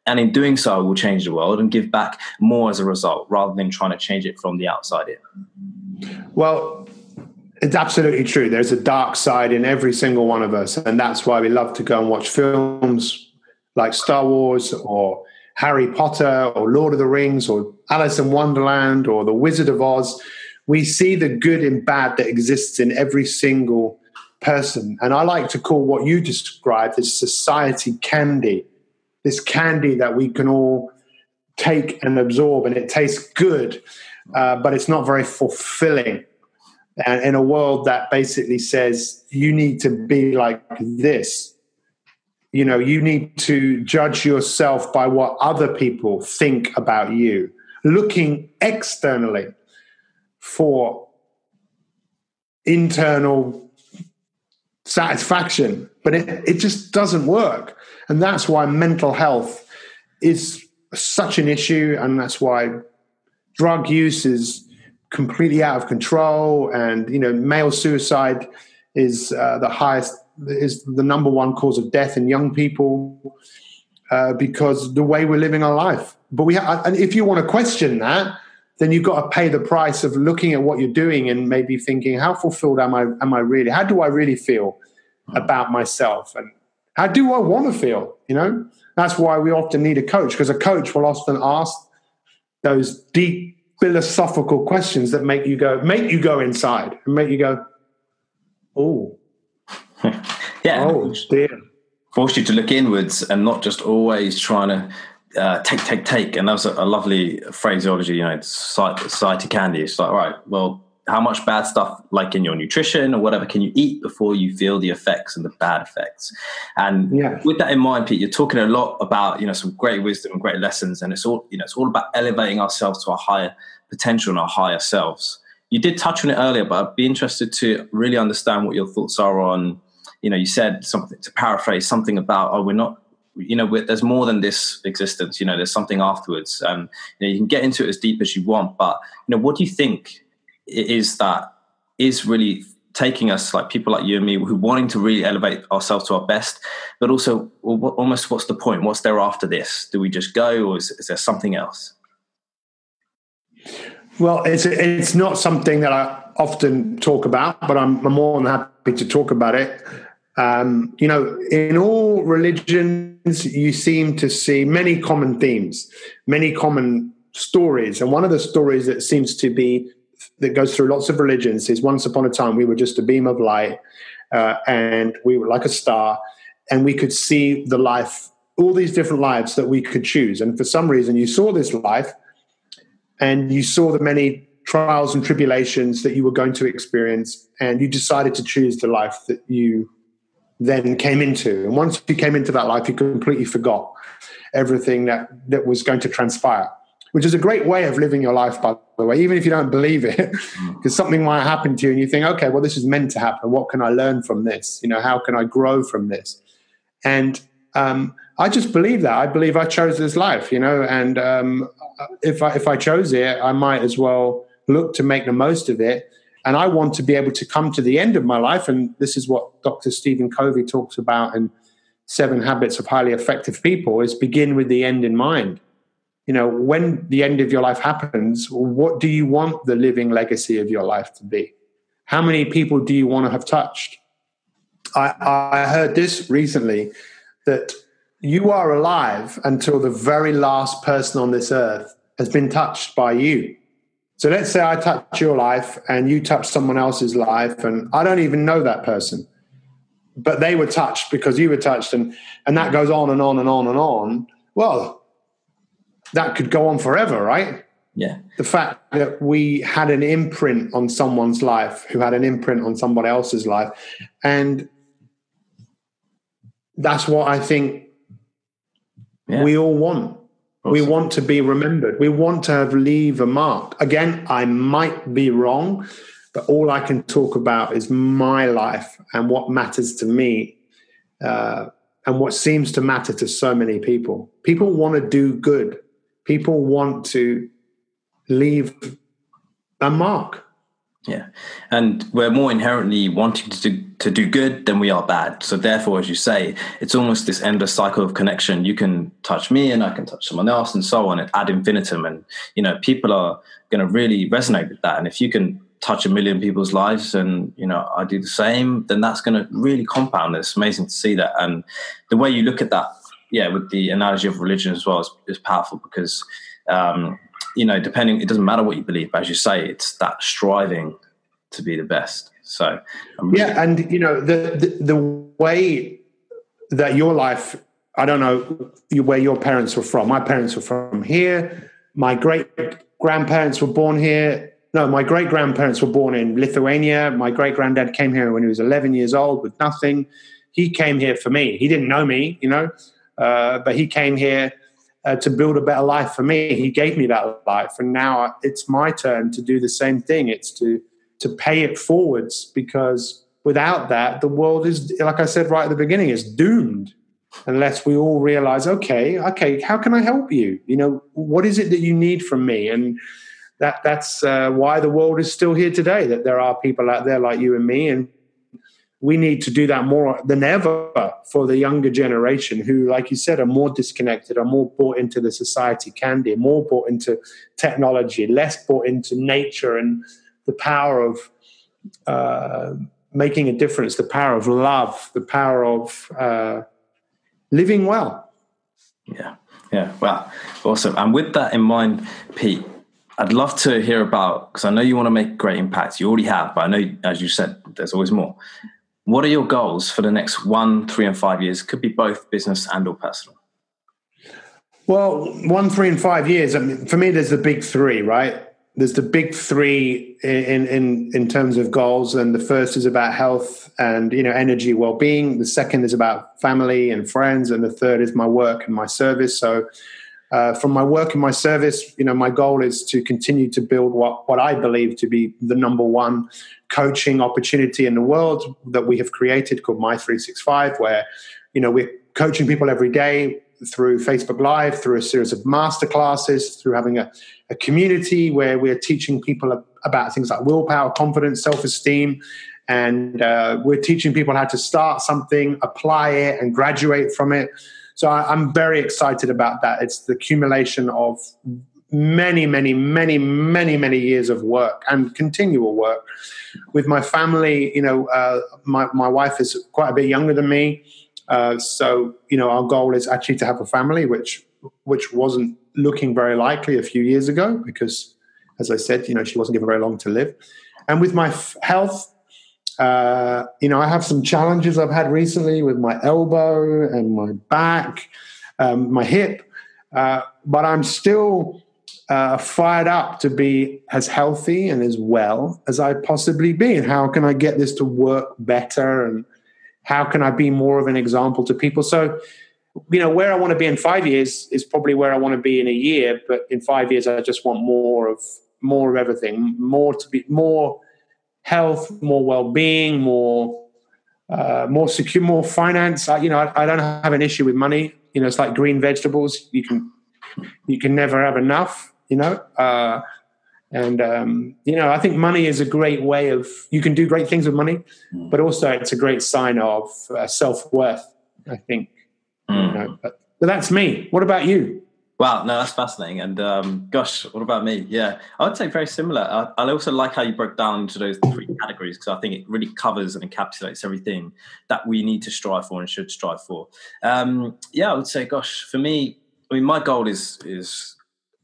And in doing so, I will change the world and give back more as a result, rather than trying to change it from the outside in. Well, it's absolutely true. There's a dark side in every single one of us, and that's why we love to go and watch films like Star Wars or Harry Potter or Lord of the Rings or Alice in Wonderland or The Wizard of Oz. We see the good and bad that exists in every single person. And I like to call what you described as society candy this candy that we can all take and absorb, and it tastes good, uh, but it's not very fulfilling. And in a world that basically says you need to be like this, you know you need to judge yourself by what other people think about you. Looking externally for internal satisfaction but it, it just doesn't work. And that's why mental health is such an issue and that's why drug use is completely out of control and you know male suicide is uh, the highest is the number one cause of death in young people uh, because the way we're living our life. But we, ha- and if you want to question that, then you've got to pay the price of looking at what you're doing and maybe thinking, how fulfilled am I? Am I really? How do I really feel about myself? And how do I want to feel? You know, that's why we often need a coach because a coach will often ask those deep philosophical questions that make you go, make you go inside and make you go, oh, yeah. Oh, dear. Force you to look inwards and not just always trying to uh, take, take, take. And that was a, a, lovely phraseology, you know, society candy. It's like, all right, well, how much bad stuff, like in your nutrition or whatever, can you eat before you feel the effects and the bad effects? And yeah. with that in mind, Pete, you're talking a lot about, you know, some great wisdom and great lessons. And it's all, you know, it's all about elevating ourselves to our higher potential and our higher selves. You did touch on it earlier, but I'd be interested to really understand what your thoughts are on you know, you said something to paraphrase something about, oh, we're not, you know, there's more than this existence. You know, there's something afterwards. Um, you know, you can get into it as deep as you want, but you know, what do you think is that is really taking us like people like you and me who wanting to really elevate ourselves to our best but also almost what's the point? What's there after this? Do we just go or is, is there something else? Well it's it's not something that i often talk about but i'm, I'm more than happy to talk about it. Um, you know, in all religions, you seem to see many common themes, many common stories. And one of the stories that seems to be that goes through lots of religions is once upon a time we were just a beam of light uh, and we were like a star and we could see the life, all these different lives that we could choose. And for some reason, you saw this life and you saw the many trials and tribulations that you were going to experience and you decided to choose the life that you then came into. And once you came into that life, you completely forgot everything that, that was going to transpire, which is a great way of living your life, by the way, even if you don't believe it, because something might happen to you and you think, okay, well, this is meant to happen. What can I learn from this? You know, how can I grow from this? And um, I just believe that. I believe I chose this life, you know, and um, if I, if I chose it, I might as well look to make the most of it and I want to be able to come to the end of my life. And this is what Dr. Stephen Covey talks about in Seven Habits of Highly Effective People is begin with the end in mind. You know, when the end of your life happens, what do you want the living legacy of your life to be? How many people do you want to have touched? I, I heard this recently that you are alive until the very last person on this earth has been touched by you. So let's say I touch your life and you touch someone else's life, and I don't even know that person, but they were touched because you were touched, and and that goes on and on and on and on. Well, that could go on forever, right? Yeah. The fact that we had an imprint on someone's life who had an imprint on somebody else's life, and that's what I think yeah. we all want Awesome. We want to be remembered. We want to have leave a mark. Again, I might be wrong, but all I can talk about is my life and what matters to me, uh, and what seems to matter to so many people. People want to do good. People want to leave a mark. Yeah, and we're more inherently wanting to do, to do good than we are bad. So therefore, as you say, it's almost this endless cycle of connection. You can touch me, and I can touch someone else, and so on, and ad infinitum. And you know, people are going to really resonate with that. And if you can touch a million people's lives, and you know, I do the same, then that's going to really compound. It's amazing to see that, and the way you look at that, yeah, with the analogy of religion as well is, is powerful because. Um, you know, depending, it doesn't matter what you believe, but as you say, it's that striving to be the best. So, yeah, and you know, the, the, the way that your life, I don't know where your parents were from. My parents were from here. My great grandparents were born here. No, my great grandparents were born in Lithuania. My great granddad came here when he was 11 years old with nothing. He came here for me. He didn't know me, you know, but he came here uh, to build a better life for me. He gave me that life, and now it's my turn to do the same thing. It's to to pay it forwards because without that, the world is, like I said right at the beginning, is doomed unless we all realize, okay, okay, how can I help you? You know, what is it that you need from me? And that that's uh, why the world is still here today. That there are people out there like you and me, and we need to do that more than ever for the younger generation who, like you said, are more disconnected, are more bought into the society candy, more bought into technology, less bought into nature and the power of uh, making a difference, the power of love, the power of uh, living well. Yeah, yeah, wow, awesome. And with that in mind, Pete, I'd love to hear about because I know you want to make great impacts. You already have, but I know, as you said, there's always more. What are your goals for the next one, three, and five years? Could be both business and or personal. Well, one, three, and five years. I mean, for me, there's the big three, right? There's the big three in in in terms of goals, and the first is about health and you know energy, well being. The second is about family and friends, and the third is my work and my service. So uh, from my work and my service, you know, my goal is to continue to build what, what I believe to be the number one coaching opportunity in the world that we have created called Mi365, where, you know, we're coaching people every day through Facebook Live, through a series of masterclasses, through having a, a community where we're teaching people about things like willpower, confidence, self esteem. And uh, we're teaching people how to start something, apply it, and graduate from it. So I, am very excited about that. It's the accumulation of many, many, many, many, many years of work and continual work with my family. You know, uh, my my wife is quite a bit younger than me, uh, so you know our goal is actually to have a family, which which wasn't looking very likely a few years ago because, as I said, you know she wasn't given very long to live. And with my f- health, uh, you know, I have some challenges I've had recently with my elbow and my back, um, my hip, uh, but I'm still uh, fired up to be as healthy and as well as I possibly be. And how can I get this to work better? And how can I be more of an example to people? So, you know, where I want to be in five years is probably where I want to be in a year. But in five years, I just want more of more of everything, more to be more health, more well-being, more uh, more secure, more finance. I, you know, I, I, don't have an issue with money. You know, it's like green vegetables. You can you can never have enough. You know, uh, and um, you know, I think money is a great way of you can do great things with money, but also it's a great sign of uh, self worth. I think. Mm. You know, but, but that's me. What about you? Wow, no, that's fascinating. And um, gosh, what about me? Yeah, I would say very similar. I, I also like how you broke down into those three categories because I think it really covers and encapsulates everything that we need to strive for and should strive for. Um, yeah, I would say, gosh, for me, I mean, my goal is is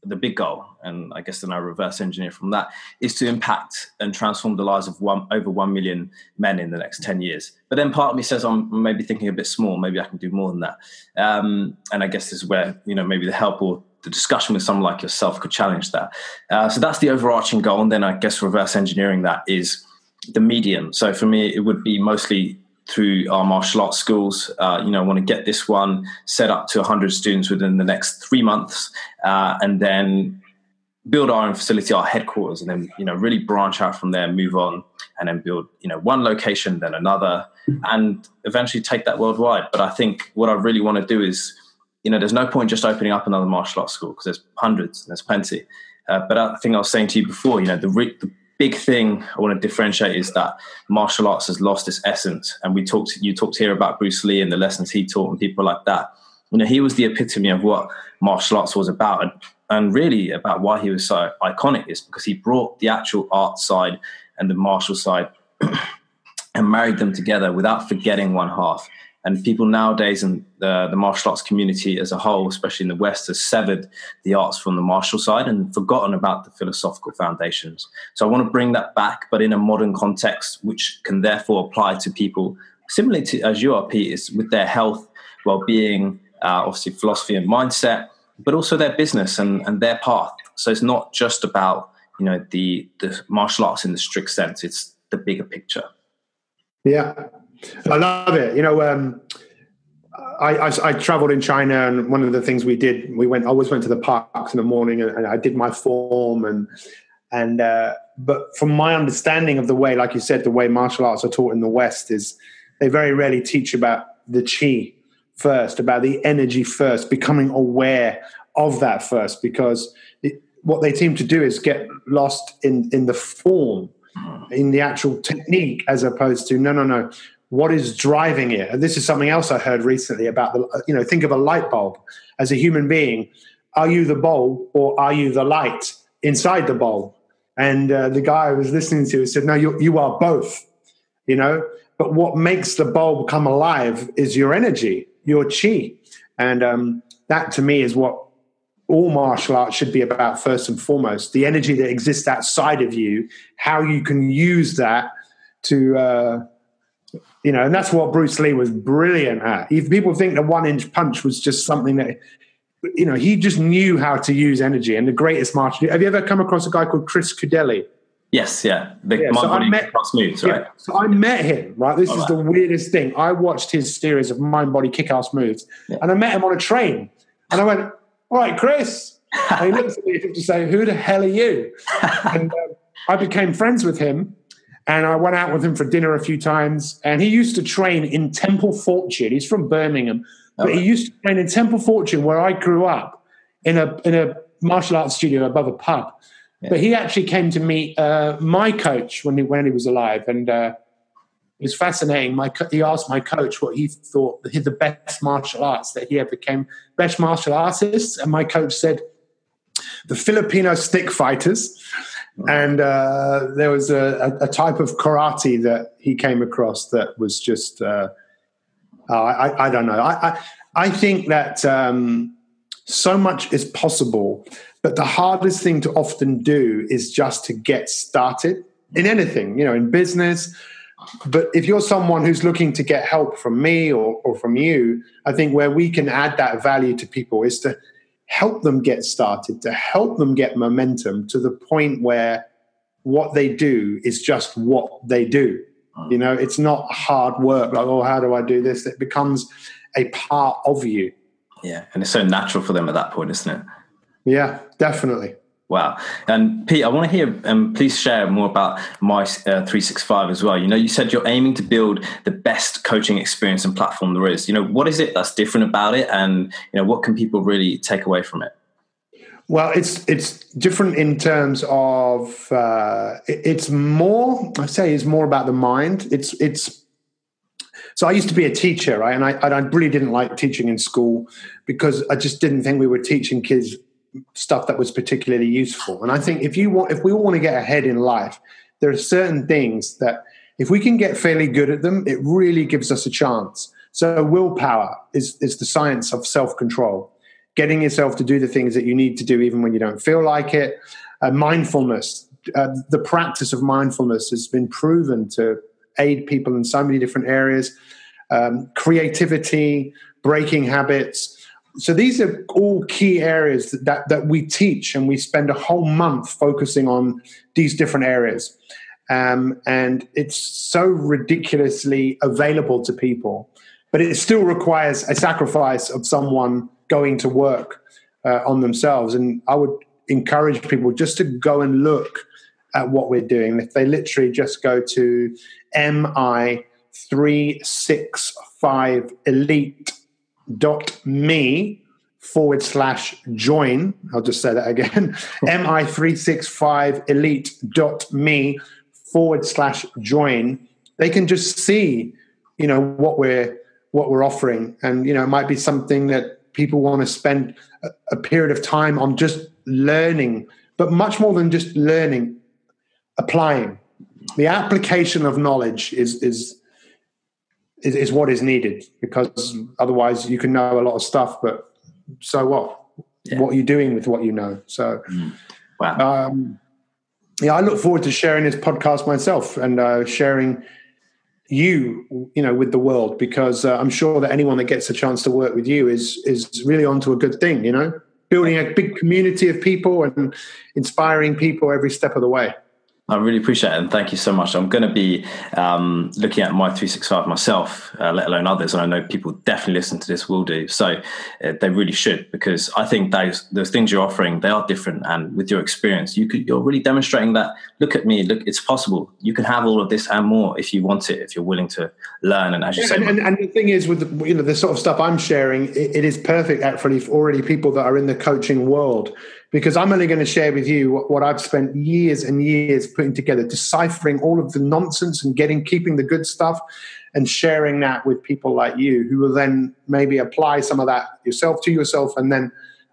the big goal, and I guess then I reverse engineer from that, is to impact and transform the lives of one, over 1 million men in the next 10 years. But then part of me says I'm maybe thinking a bit small, maybe I can do more than that. Um, and I guess this is where, you know, maybe the help or the discussion with someone like yourself could challenge that. Uh, so that's the overarching goal. And then I guess reverse engineering that is the medium. So for me, it would be mostly through our martial arts schools. Uh, you know, want to get this one set up to 100 students within the next three months, uh, and then build our own facility, our headquarters, and then you know really branch out from there, move on, and then build you know one location, then another, and eventually take that worldwide. But I think what I really want to do is, you know, there's no point just opening up another martial arts school because there's hundreds, there's plenty. Uh, but I think I was saying to you before, you know, the, re- the big thing I want to differentiate is that martial arts has lost its essence. And we talked, you talked here about Bruce Lee and the lessons he taught and people like that. You know, he was the epitome of what martial arts was about, and, and really about why he was so iconic is because he brought the actual art side and the martial side and married them together without forgetting one half. And people nowadays in the, the martial arts community as a whole, especially in the West, has severed the arts from the martial side and forgotten about the philosophical foundations. So I want to bring that back, but in a modern context, which can therefore apply to people similarly to as you are, Pete, is with their health, well-being, uh, obviously philosophy and mindset, but also their business and, and their path. So it's not just about you know the the martial arts in the strict sense; it's the bigger picture. Yeah, I love it. You know, um, I, I, I, traveled in China, and one of the things we did, we went. I always went to the parks in the morning, and, and I did my form, and and uh, but from my understanding of the way, like you said, the way martial arts are taught in the West is they very rarely teach about the chi first, about the energy first, becoming aware of that first, because it, what they seem to do is get lost in in the form in the actual technique as opposed to no no no what is driving it? And this is something else i heard recently about the you know think of a light bulb. As a human being are you the bulb or are you the light inside the bulb? And uh, the guy i was listening to said no you, you are both you know? But what makes the bulb come alive is your energy your chi. And um, that to me is what all martial arts should be about first and foremost the energy that exists outside of you how you can use that to uh, you know and that's what bruce lee was brilliant at if people think the one inch punch was just something that you know he just knew how to use energy and the greatest martial have you ever come across a guy called chris Crudelli? Yes, yeah. The yeah, so I met, moves, right? Yeah, so I met him, right? This All is right. the weirdest thing. I watched his series of mind body kick ass moves, yeah. and I met him on a train. And I went, all right, Chris. And he looks at me to say, who the hell are you? and um, I became friends with him. And I went out with him for dinner a few times. And he used to train in Temple Fortune. He's from Birmingham, but he used to train in Temple Fortune, where I grew up, in a in a martial arts studio above a pub. Yeah. But he actually came to meet uh, my coach when he when he was alive, and uh, it was fascinating. My he asked my coach what he thought the, the best martial arts that he ever became best martial artists, and my coach said the Filipino stick fighters. And uh, there was a, a, type of karate that he came across that was just, uh, uh, I, I, don't know. I, I, I think that um, so much is possible, but the hardest thing to often do is just to get started in anything, you know, in business, but if you're someone who's looking to get help from me or, or from you, I think where we can add that value to people is to help them get started, to help them get momentum to the point where what they do is just what they do. Mm. You know, it's not hard work like, oh, how do I do this? It becomes a part of you. Yeah. And it's so natural for them at that point, isn't it? Yeah, definitely. Wow. And Pete, I want to hear, um, please share more about My uh, 365 as well. You know, you said you're aiming to build the best coaching experience and platform there is. You know, what is it that's different about it? And, you know, what can people really take away from it? Well, it's it's different in terms of uh, it's more. I say it's more about the mind. It's it's. So I used to be a teacher, right? And I and I really didn't like teaching in school because I just didn't think we were teaching kids stuff that was particularly useful. And I think if you want, if we all want to get ahead in life, there are certain things that if we can get fairly good at them, it really gives us a chance. So willpower is is the science of self control, getting yourself to do the things that you need to do even when you don't feel like it. Uh, mindfulness, uh, the practice of mindfulness has been proven to aid people in so many different areas. Um, creativity, breaking habits, so these are all key areas that, that, we teach and we spend a whole month focusing on these different areas. Um, and it's so ridiculously available to people but it still requires a sacrifice of someone going to work uh, on themselves. And i would encourage people just to go and look at what we're doing. If they literally just go to mi 365 elite dot me forward slash join. I'll just say that again. m i three six five elite dot me forward slash join. They can just see, you know, what we're what we're offering. And, you know, it might be something that people want to spend a, a period of time on just learning, but much more than just learning, applying. The application of knowledge is is is, is what is needed because otherwise you can know a lot of stuff, but so what? Yeah. What are you doing with what you know? So, mm. wow. Um, yeah, I look forward to sharing this podcast myself and uh, sharing you, you know, with the world because uh, I'm sure that anyone that gets a chance to work with you is is really onto a good thing. You know, building a big community of people and inspiring people every step of the way. I really appreciate it, and thank you so much. I'm going to be um, looking at Mi365 myself, uh, let alone others, and I know people definitely listen to this will do. So uh, they really should, because I think those those things you're offering they are different, and with your experience, you could you're really demonstrating that. Look at me, look, it's possible. You can have all of this and more if you want it, if you're willing to learn. And as you yeah, say, and, and, and, the thing is, with the, you know the sort of stuff I'm sharing, it, it is perfect actually for already people that are in the coaching world because I'm only going to share with you what, what, I've spent years and years putting together, deciphering all of the nonsense and getting keeping the good stuff and sharing that with people like you who will then maybe apply some of that yourself to yourself and then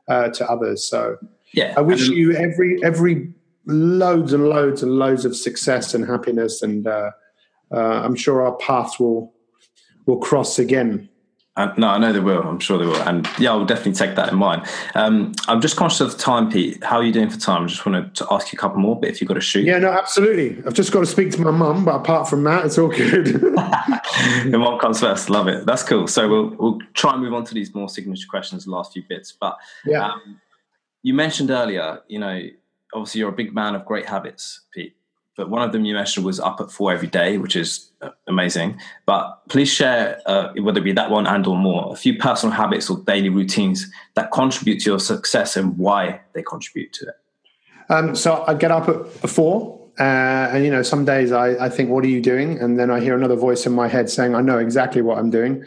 uh, to others. So yeah, I wish you every every loads and loads and loads of success and happiness and uh, uh, I'm sure our paths will will cross again. Uh, no, I know they will. I'm sure they will, and yeah, I'll definitely take that in mind. Um, I'm just conscious of time, Pete. How are you doing for time? I just wanted to ask you a couple more, but if you've got to shoot, yeah, no, absolutely. I've just got to speak to my mum, but apart from that, it's all good. the mom comes first. Love it. That's cool. So we'll we'll try and move on to these more signature questions, the last few bits. But yeah, um, you mentioned earlier, you know, obviously you're a big man of great habits, Pete but one of them you mentioned was up at four every day, which is amazing. But please share, uh, whether it be that one and or more, a few personal habits or daily routines that contribute to your success and why they contribute to it. Um, so I get up at four, uh, and you know, some days I, I think, "What are you doing?" And then I hear another voice in my head saying, "I know exactly what I'm doing."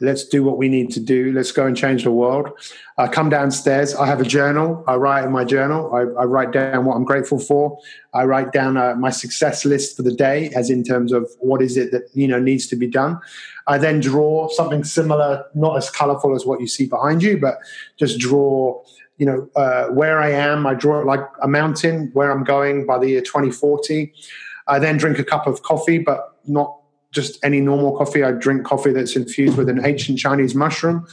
Let's do what we need to do. Let's go and change the world. I come downstairs. I have a journal. I write in my journal. I, I write down what I'm grateful for. I write down uh, my success list for the day, as in terms of what is it that you know needs to be done. I then draw something similar, not as colorful as what you see behind you, but just draw you know uh, where I am. I draw it like a mountain, where I'm going by the year 2040. I then drink a cup of coffee, but not just any normal coffee. I drink coffee that's infused with an ancient Chinese mushroom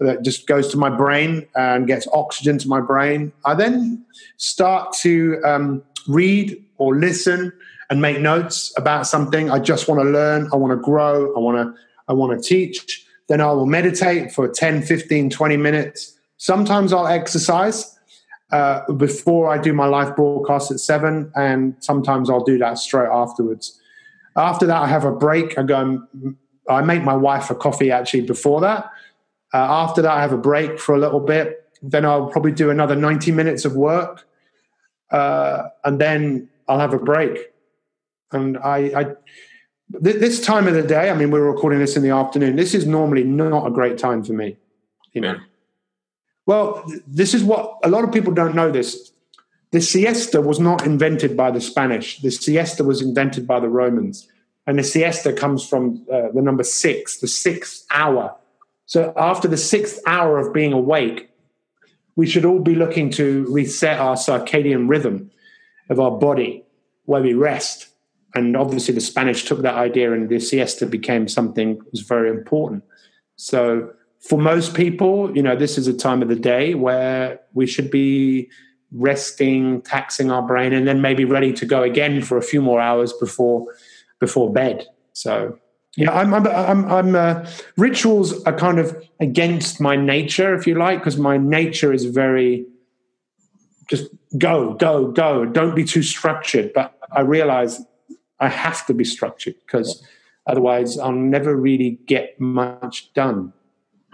that just goes to my brain and gets oxygen to my brain. I then start to um, read or listen and make notes about something. I just want to learn. I want to grow. I want to. I want to teach. Then I will meditate for 10, 15, 20 minutes. Sometimes I'll exercise uh, before I do my live broadcast at seven, and sometimes I'll do that straight afterwards. After that, I have a break. I go. And, I make my wife a coffee actually before that. Uh, after that, I have a break for a little bit. Then I'll probably do another 90 minutes of work. Uh, and then I'll have a break. And I, I th- this time of the day, I mean, we're recording this in the afternoon. This is normally not a great time for me. You know. Well, this is what a lot of people don't know. This the siesta was not invented by the Spanish. The siesta was invented by the Romans. And the siesta comes from uh, the number six, the sixth hour. So after the sixth hour of being awake, we should all be looking to reset our circadian rhythm of our body where we rest. And obviously, the Spanish took that idea, and the siesta became something that was very important. So, for most people, you know, this is a time of the day where we should be resting, taxing our brain, and then maybe ready to go again for a few more hours before before bed. So yeah, I'm I'm I'm, I'm uh, rituals are kind of against my nature, if you like, because my nature is very just go, go, go. Don't be too structured. But I realize I have to be structured because otherwise I'll never really get much done.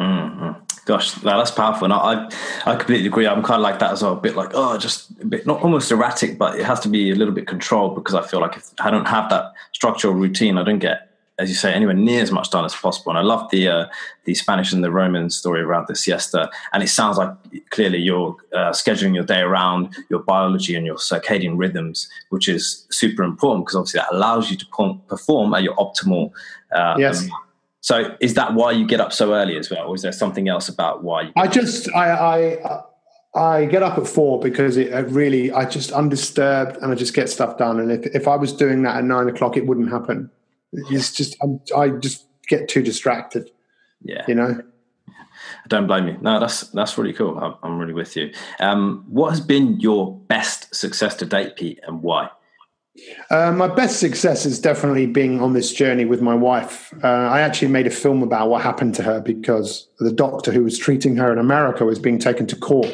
Mm-hmm. Gosh, that's powerful. And I, I completely agree. I'm kind of like that as well. A bit like, oh, just a bit, not almost erratic, but it has to be a little bit controlled because I feel like if I don't have that structural routine, I don't get as you say, anywhere near as much done as possible. And I love the uh, the Spanish and the Roman story around the siesta. And it sounds like clearly you're uh, scheduling your day around your biology and your circadian rhythms, which is super important because obviously that allows you to perform at your optimal. Uh, yes. So is that why you get up so early as well, or is there something else about why? You I just I, I I get up at four because it, it, really I just undisturbed and I just get stuff done. And if if I was doing that at nine o'clock, it wouldn't happen. It's just I'm, I just get too distracted. Yeah, you know. I don't blame you. No, that's that's really cool. I'm, I'm really with you. Um, what has been your best success to date, Pete, and why? Uh, my best success is definitely being on this journey with my wife. Uh, I actually made a film about what happened to her because the doctor who was treating her in America was being taken to court,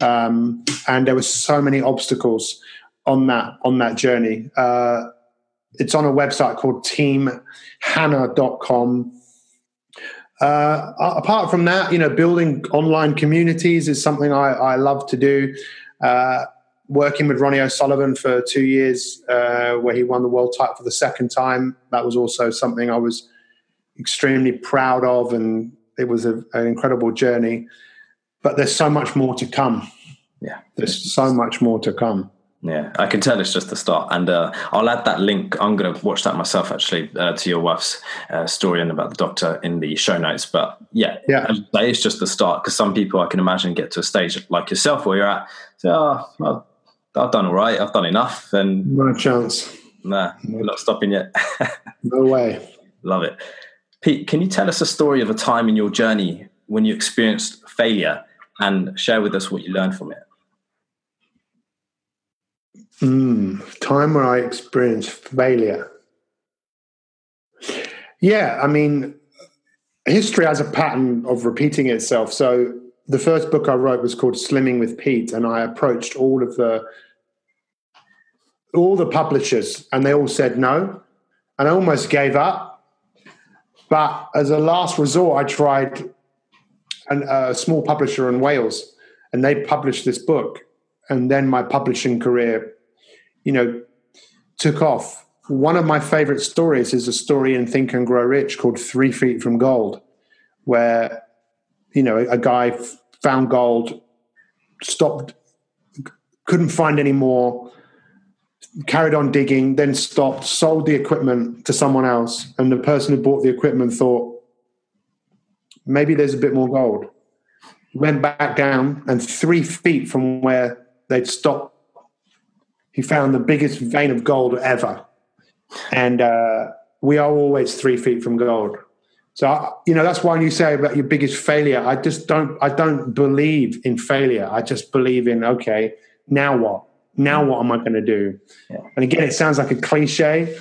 um, and there were so many obstacles on that on that journey. Uh, it's on a website called teamhannah.com. Uh, apart from that, you know, building online communities is something I, I love to do. Uh, working with Ronnie O'Sullivan for two years, uh, where he won the world title for the second time. That was also something I was extremely proud of, and it was a, an incredible journey. But there's so much more to come. Yeah, there's so much more to come. Yeah, I can tell it's just the start, and uh, I'll add that link. I'm going to watch that myself, actually, uh, to your wife's uh, story and about the doctor in the show notes. But yeah, yeah, it's just the start because some people I can imagine get to a stage like yourself where you're at. So, oh, well, I've done all right. I've done enough. And no chance. Nah, we're not stopping yet. no way. Love it. Pete, can you tell us a story of a time in your journey when you experienced failure and share with us what you learned from it? Mm, time where I experienced failure. Yeah, I mean, history has a pattern of repeating itself. So the first book I wrote was called Slimming with Pete, and I approached all of the all the publishers, and they all said no, and I almost gave up. But as a last resort, I tried an, a small publisher in Wales, and they published this book, and then my publishing career, you know, took off. One of my favorite stories is a story in Think and Grow Rich called Three Feet from Gold, where you know a guy found gold, stopped, couldn't find any more, carried on digging, then stopped, sold the equipment to someone else, and the person who bought the equipment thought, maybe there's a bit more gold. Went back down, and three feet from where they'd stopped, he found the biggest vein of gold ever. And uh, we are always three feet from gold. So you know that's why when you say about your biggest failure, I just don't I don't believe in failure. I just believe in okay, now what? Now what am I going to do? Yeah. And again, it sounds like a cliche,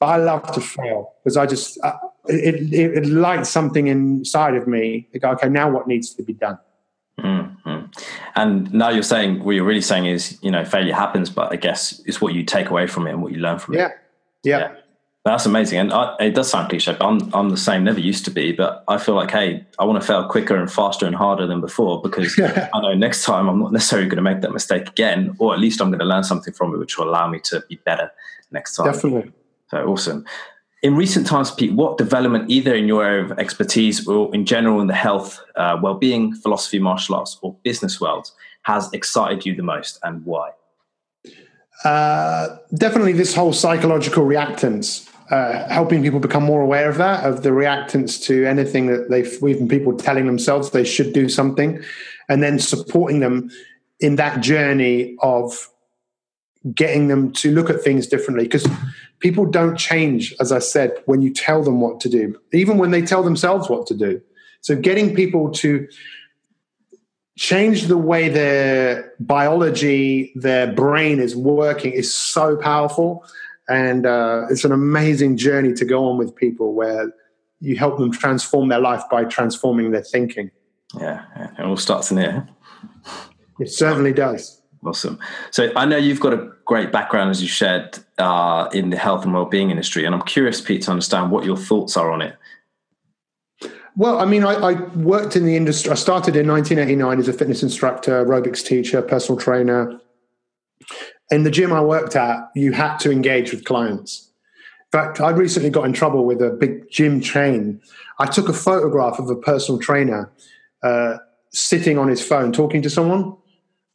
but I love to fail because I just uh, it, it, it lights something inside of me. go, okay, now what needs to be done? Mm-hmm. And now you're saying what you're really saying is you know failure happens, but I guess it's what you take away from it and what you learn from yeah. it. Yeah. Yeah. That's amazing, and I, it does sound cliche. But I'm I'm the same. Never used to be, but I feel like, hey, I want to fail quicker and faster and harder than before because I know next time I'm not necessarily going to make that mistake again, or at least I'm going to learn something from it, which will allow me to be better next time. Definitely. So awesome. In recent times, Pete, what development, either in your area of expertise or in general in the health, uh, well-being, philosophy, martial arts, or business world, has excited you the most, and why? Uh, definitely, this whole psychological reactance uh, helping people become more aware of that, of the reactance to anything that they've, even people telling themselves they should do something, and then supporting them in that journey of getting them to look at things differently. Because people don't change, as I said, when you tell them what to do, even when they tell themselves what to do. So getting people to change the way their biology, their brain is working is so powerful and uh, it's an amazing journey to go on with people where you help them transform their life by transforming their thinking. Yeah, yeah. it all starts in here. It certainly does. Awesome. So I know you've got a great background, as you shared, uh, in the health and well-being industry, and I'm curious, Pete, to understand what your thoughts are on it. Well, I mean, I, I, worked in the industry. I started in 1989 as a fitness instructor, aerobics teacher, personal trainer, in the gym I worked at, you had to engage with clients. In fact, I recently got in trouble with a big gym chain. I took a photograph of a personal trainer uh, sitting on his phone talking to someone,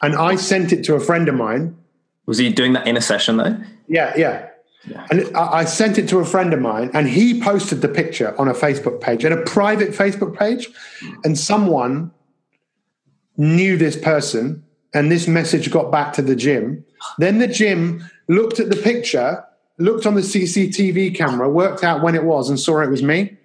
and I sent it to a friend of mine. Was he doing that in a session though? Yeah, yeah. yeah. And I, I sent it to a friend of mine, and he posted the picture on a Facebook page, and a private Facebook page, and someone knew this person, and this message got back to the gym. Then the gym looked at the picture looked on the CCTV camera, worked out when it was, and saw it was me.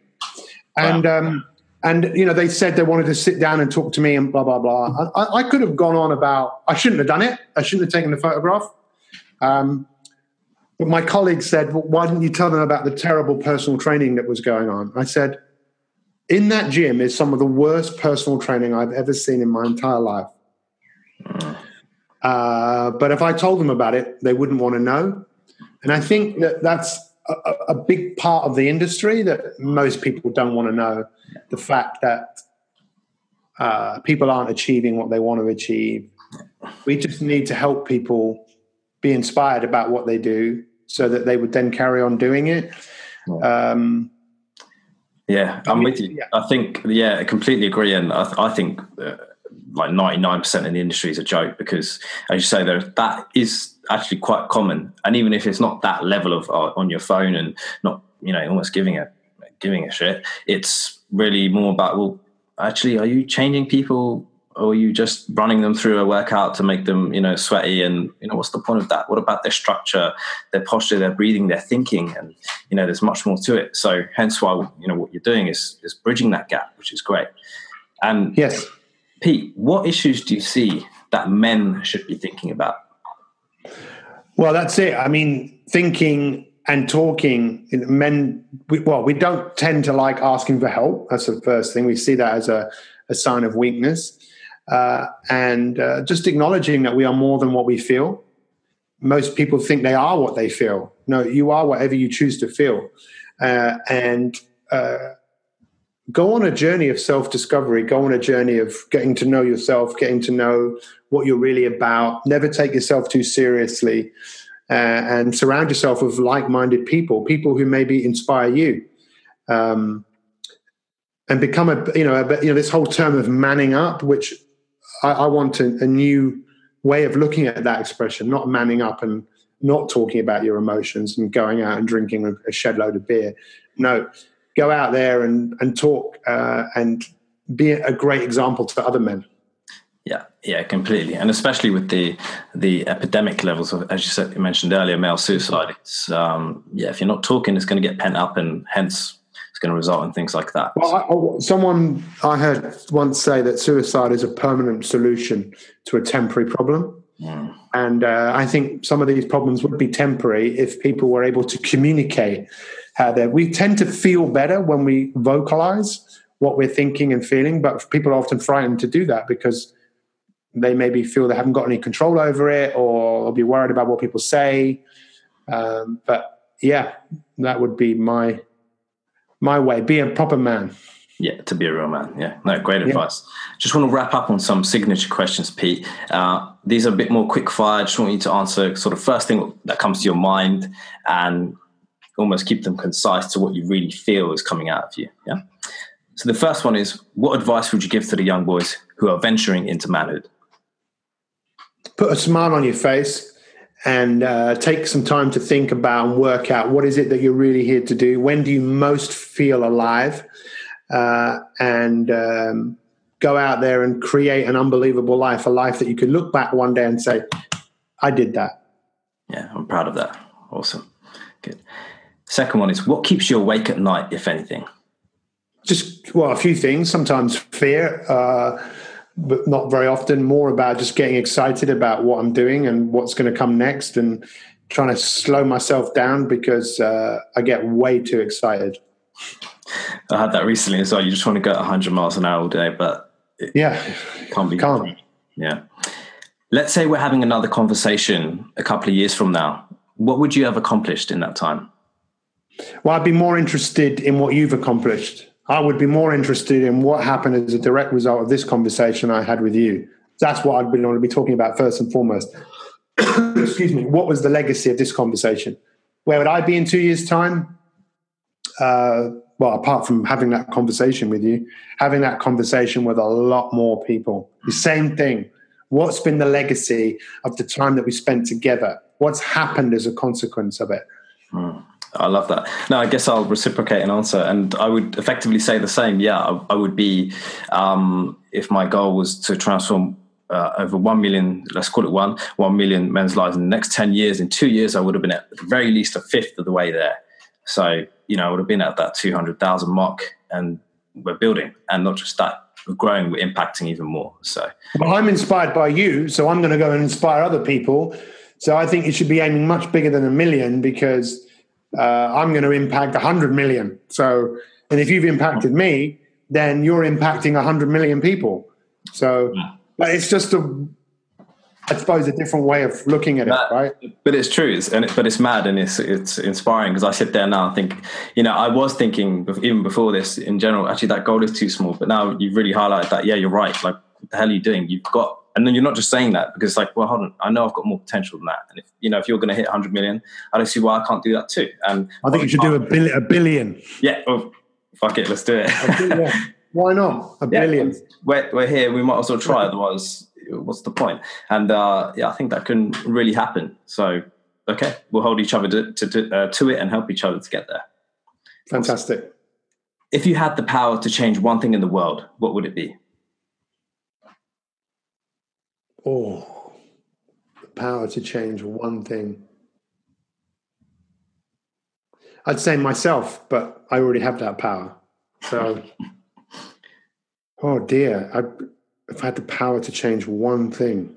And wow. um, and you know they said they wanted to sit down and talk to me and blah blah blah. I, I, could have gone on about. I shouldn't have done it. I shouldn't have taken the photograph. Um, but my colleague said, well, "Why didn't you tell them about the terrible personal training that was going on?" I said, "In that gym is some of the worst personal training I've ever seen in my entire life." Uh, but if I told them about it, they wouldn't want to know. And I think that that's a, a big part of the industry that most people don't want to know. The fact that uh, people aren't achieving what they want to achieve. We just need to help people be inspired about what they do so that they would then carry on doing it. Um, yeah, I'm with you. Yeah. I think, yeah, I completely agree. And I, I think uh, like 99% in the industry is a joke because, as you say, there that is actually quite common. And even if it's not that level of uh, on your phone and not, you know, almost giving a giving a shit, it's really more about well, actually, are you changing people or are you just running them through a workout to make them, you know, sweaty? And you know, what's the point of that? What about their structure, their posture, their breathing, their thinking? And you know, there's much more to it. So, hence why you know what you're doing is is bridging that gap, which is great. And yes Pete, what issues do you see that men should be thinking about? Well, that's it. I mean, thinking and talking, men, we, well, we don't tend to like asking for help. That's the first thing. We see that as a, a sign of weakness. Uh, and uh, just acknowledging that we are more than what we feel. Most people think they are what they feel. No, you are whatever you choose to feel. Uh, and uh, go on a journey of self discovery, go on a journey of getting to know yourself, getting to know what you're really about. Never take yourself too seriously. Uh, and surround yourself with like-minded people, people who maybe inspire you, um, and become a you know a, you know this whole term of manning up, which I, I want a, a new way of looking at that expression, not manning up and not talking about your emotions and going out and drinking a shed load of beer. No, go out there and and talk uh, and be a great example to other men. Yeah, yeah, completely, and especially with the the epidemic levels of, as you said, you mentioned earlier, male suicide. It's um, yeah, if you're not talking, it's going to get pent up, and hence it's going to result in things like that. Well, I, someone I heard once say that suicide is a permanent solution to a temporary problem. Mm. And uh, I think some of these problems would be temporary if people were able to communicate how they we tend to feel better when we vocalize what we're thinking and feeling, but people are often frightened to do that because they maybe feel they haven't got any control over it or be worried about what people say. Um, but yeah, that would be my my way. Be a proper man. Yeah, to be a real man. Yeah, no, great advice. Yeah. Just want to wrap up on some signature questions, Pete. Uh, these are a bit more quick fire. Just want you to answer sort of first thing that comes to your mind and almost keep them concise to what you really feel is coming out of you. Yeah. So the first one is what advice would you give to the young boys who are venturing into manhood? Put a smile on your face and uh, take some time to think about and work out what is it that you're really here to do. When do you most feel alive? Uh, and um, go out there and create an unbelievable life, a life that you could look back one day and say, I did that. Yeah, I'm proud of that. Awesome. Second one is what keeps you awake at night, if anything? Just, well, a few things. Sometimes fear, uh, but not very often. More about just getting excited about what I'm doing and what's going to come next and trying to slow myself down because uh, I get way too excited. I had that recently as well. You just want to go 100 miles an hour all day, but yeah, can't be. Can't. Yeah. Let's say we're having another conversation a couple of years from now. What would you have accomplished in that time? Well, I'd be more interested in what you've accomplished. I would be more interested in what happened as a direct result of this conversation I had with you. That's what I'd want to be talking about first and foremost. Excuse me. What was the legacy of this conversation? where would I be in two years' time? Uh, well, apart from having that conversation with you, having that conversation with a lot more people. The same thing. What's been the legacy of the time that we spent together? What's happened as a consequence of it? Mm. I love that. No, I guess I'll reciprocate an answer, and I would effectively say the same. Yeah, I, I would be um, if my goal was to transform uh, over 1 million, let's call it one, 1 million men's lives in the next 10 years. In two years, I would have been at the very least a fifth of the way there. So, you know, I would have been at that 200,000 mark and we're building. And not just that, we're growing, we're impacting even more. So, well, I'm inspired by you. So I'm going to go and inspire other people. So I think you should be aiming much bigger than a million because uh, I'm going to impact 100 million. So, and if you've impacted me, then you're impacting 100 million people. So, but it's just a I suppose a different way of looking at it, right? But it's true, it's, and it, but it's mad and it's it's inspiring because I sit there now and think, you know, I was thinking even before this in general, actually that goal is too small. But now you've really highlighted that. Yeah, you're right. Like, what the hell are you doing? You've got, and then you're not just saying that because it's like, well, hold on, I know I've got more potential than that. And if you know, if you're going to hit 100 million, I don't see why I can't do that too. And I think you should do a, bill- a billion. Yeah, well, fuck it, let's do it. Why not? A billion. Yeah, we're, we're here. We might as well try. Otherwise, what's the point? And uh, yeah, I think that can really happen. So, okay, we'll hold each other to to, uh, to it and help each other to get there. Fantastic. If you had the power to change one thing in the world, what would it be? Oh, the power to change one thing. I'd say myself, but I already have that power. So Oh dear, I, if I had the power to change one thing,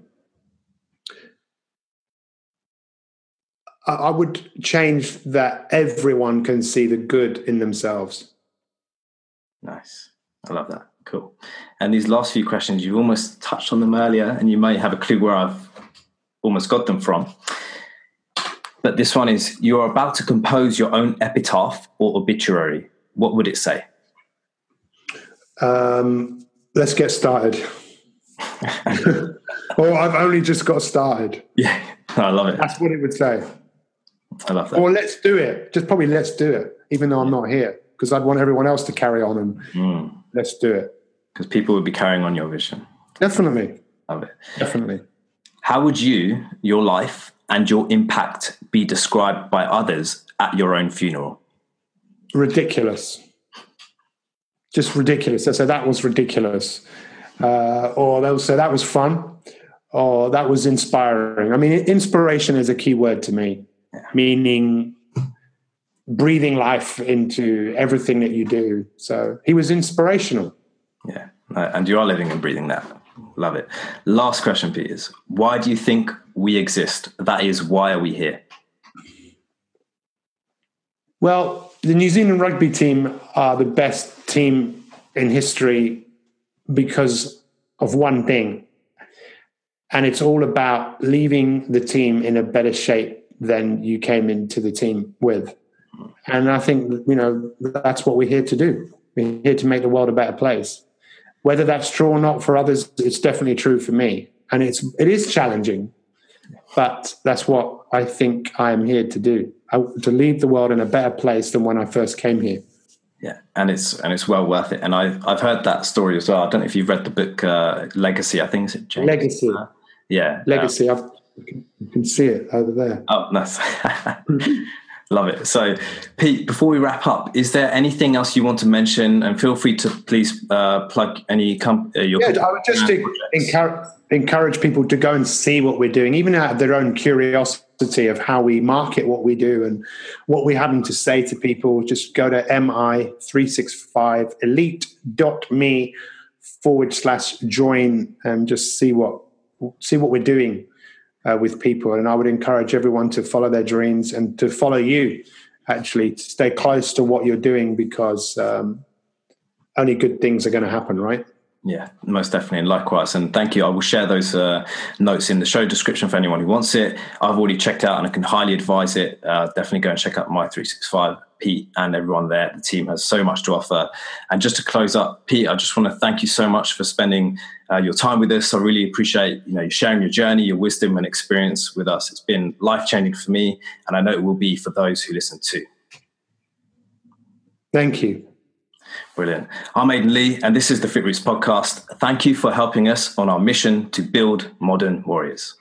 I, I would change that everyone can see the good in themselves. Nice. I love that. Cool. And these last few questions, you've almost touched on them earlier, and you may have a clue where I've almost got them from. But this one is you're about to compose your own epitaph or obituary. What would it say? Um, let's get started. or I've only just got started. Yeah, I love it. That's what it would say. I love that. Or let's do it. Just probably let's do it, even though I'm not here, because I'd want everyone else to carry on and mm. let's do it. Because people would be carrying on your vision. Definitely. Love it. Definitely. How would you, your life, and your impact be described by others at your own funeral? Ridiculous just ridiculous. They say that was ridiculous, uh, or they'll say that was fun, or that was inspiring. I mean, inspiration is a key word to me, meaning breathing life into everything that you do. So he was inspirational. Yeah, and you are living and breathing that. Love it. Last question, Peters. Why do you think we exist? That is, why are we here? Well, the New Zealand rugby team are the best team in history because of one thing. And it's all about leaving the team in a better shape than you came into the team with. And I think, you know, that's what we're here to do. We're here to make the world a better place. Whether that's true or not for others, it's definitely true for me. And it's it is challenging, but that's what I think I am here to do. I, to leave the world in a better place than when I first came here. Yeah and it's and it's well worth it. And i've i've heard that story as well. I don't know if you've read the book uh, legacy i think it's James? legacy. Uh, yeah. Legacy um, i can see it over there. Oh nice love it. So pete before we wrap up is there anything else you want to mention? And feel free to please uh, plug any comp- uh, your yeah, i would just encourage, encourage people to go and see what we're doing even out of their own curiosity of how we market what we do and what we're having to say to people, just go to mi365elite.me forward slash join and just see what see what we're doing uh, with people. And I would encourage everyone to follow their dreams and to follow you, actually, to stay close to what you're doing because um, only good things are going to happen, right? Yeah, most definitely. And likewise. And thank you. I will share those uh, notes in the show description for anyone who wants it. I've already checked out and I can highly advise it. Uh, definitely go and check out Mi365. Pete and everyone there. The team has so much to offer. And just to close up, Pete, I just want to thank you so much for spending uh, your time with us. I really appreciate you know you sharing your journey, your wisdom and experience with us. It's been life changing for me, and I know it will be for those who listen too. Thank you. Brilliant. I'm Aidan Lee, and this is the FitRoots podcast. Thank you for helping us on our mission to build modern warriors.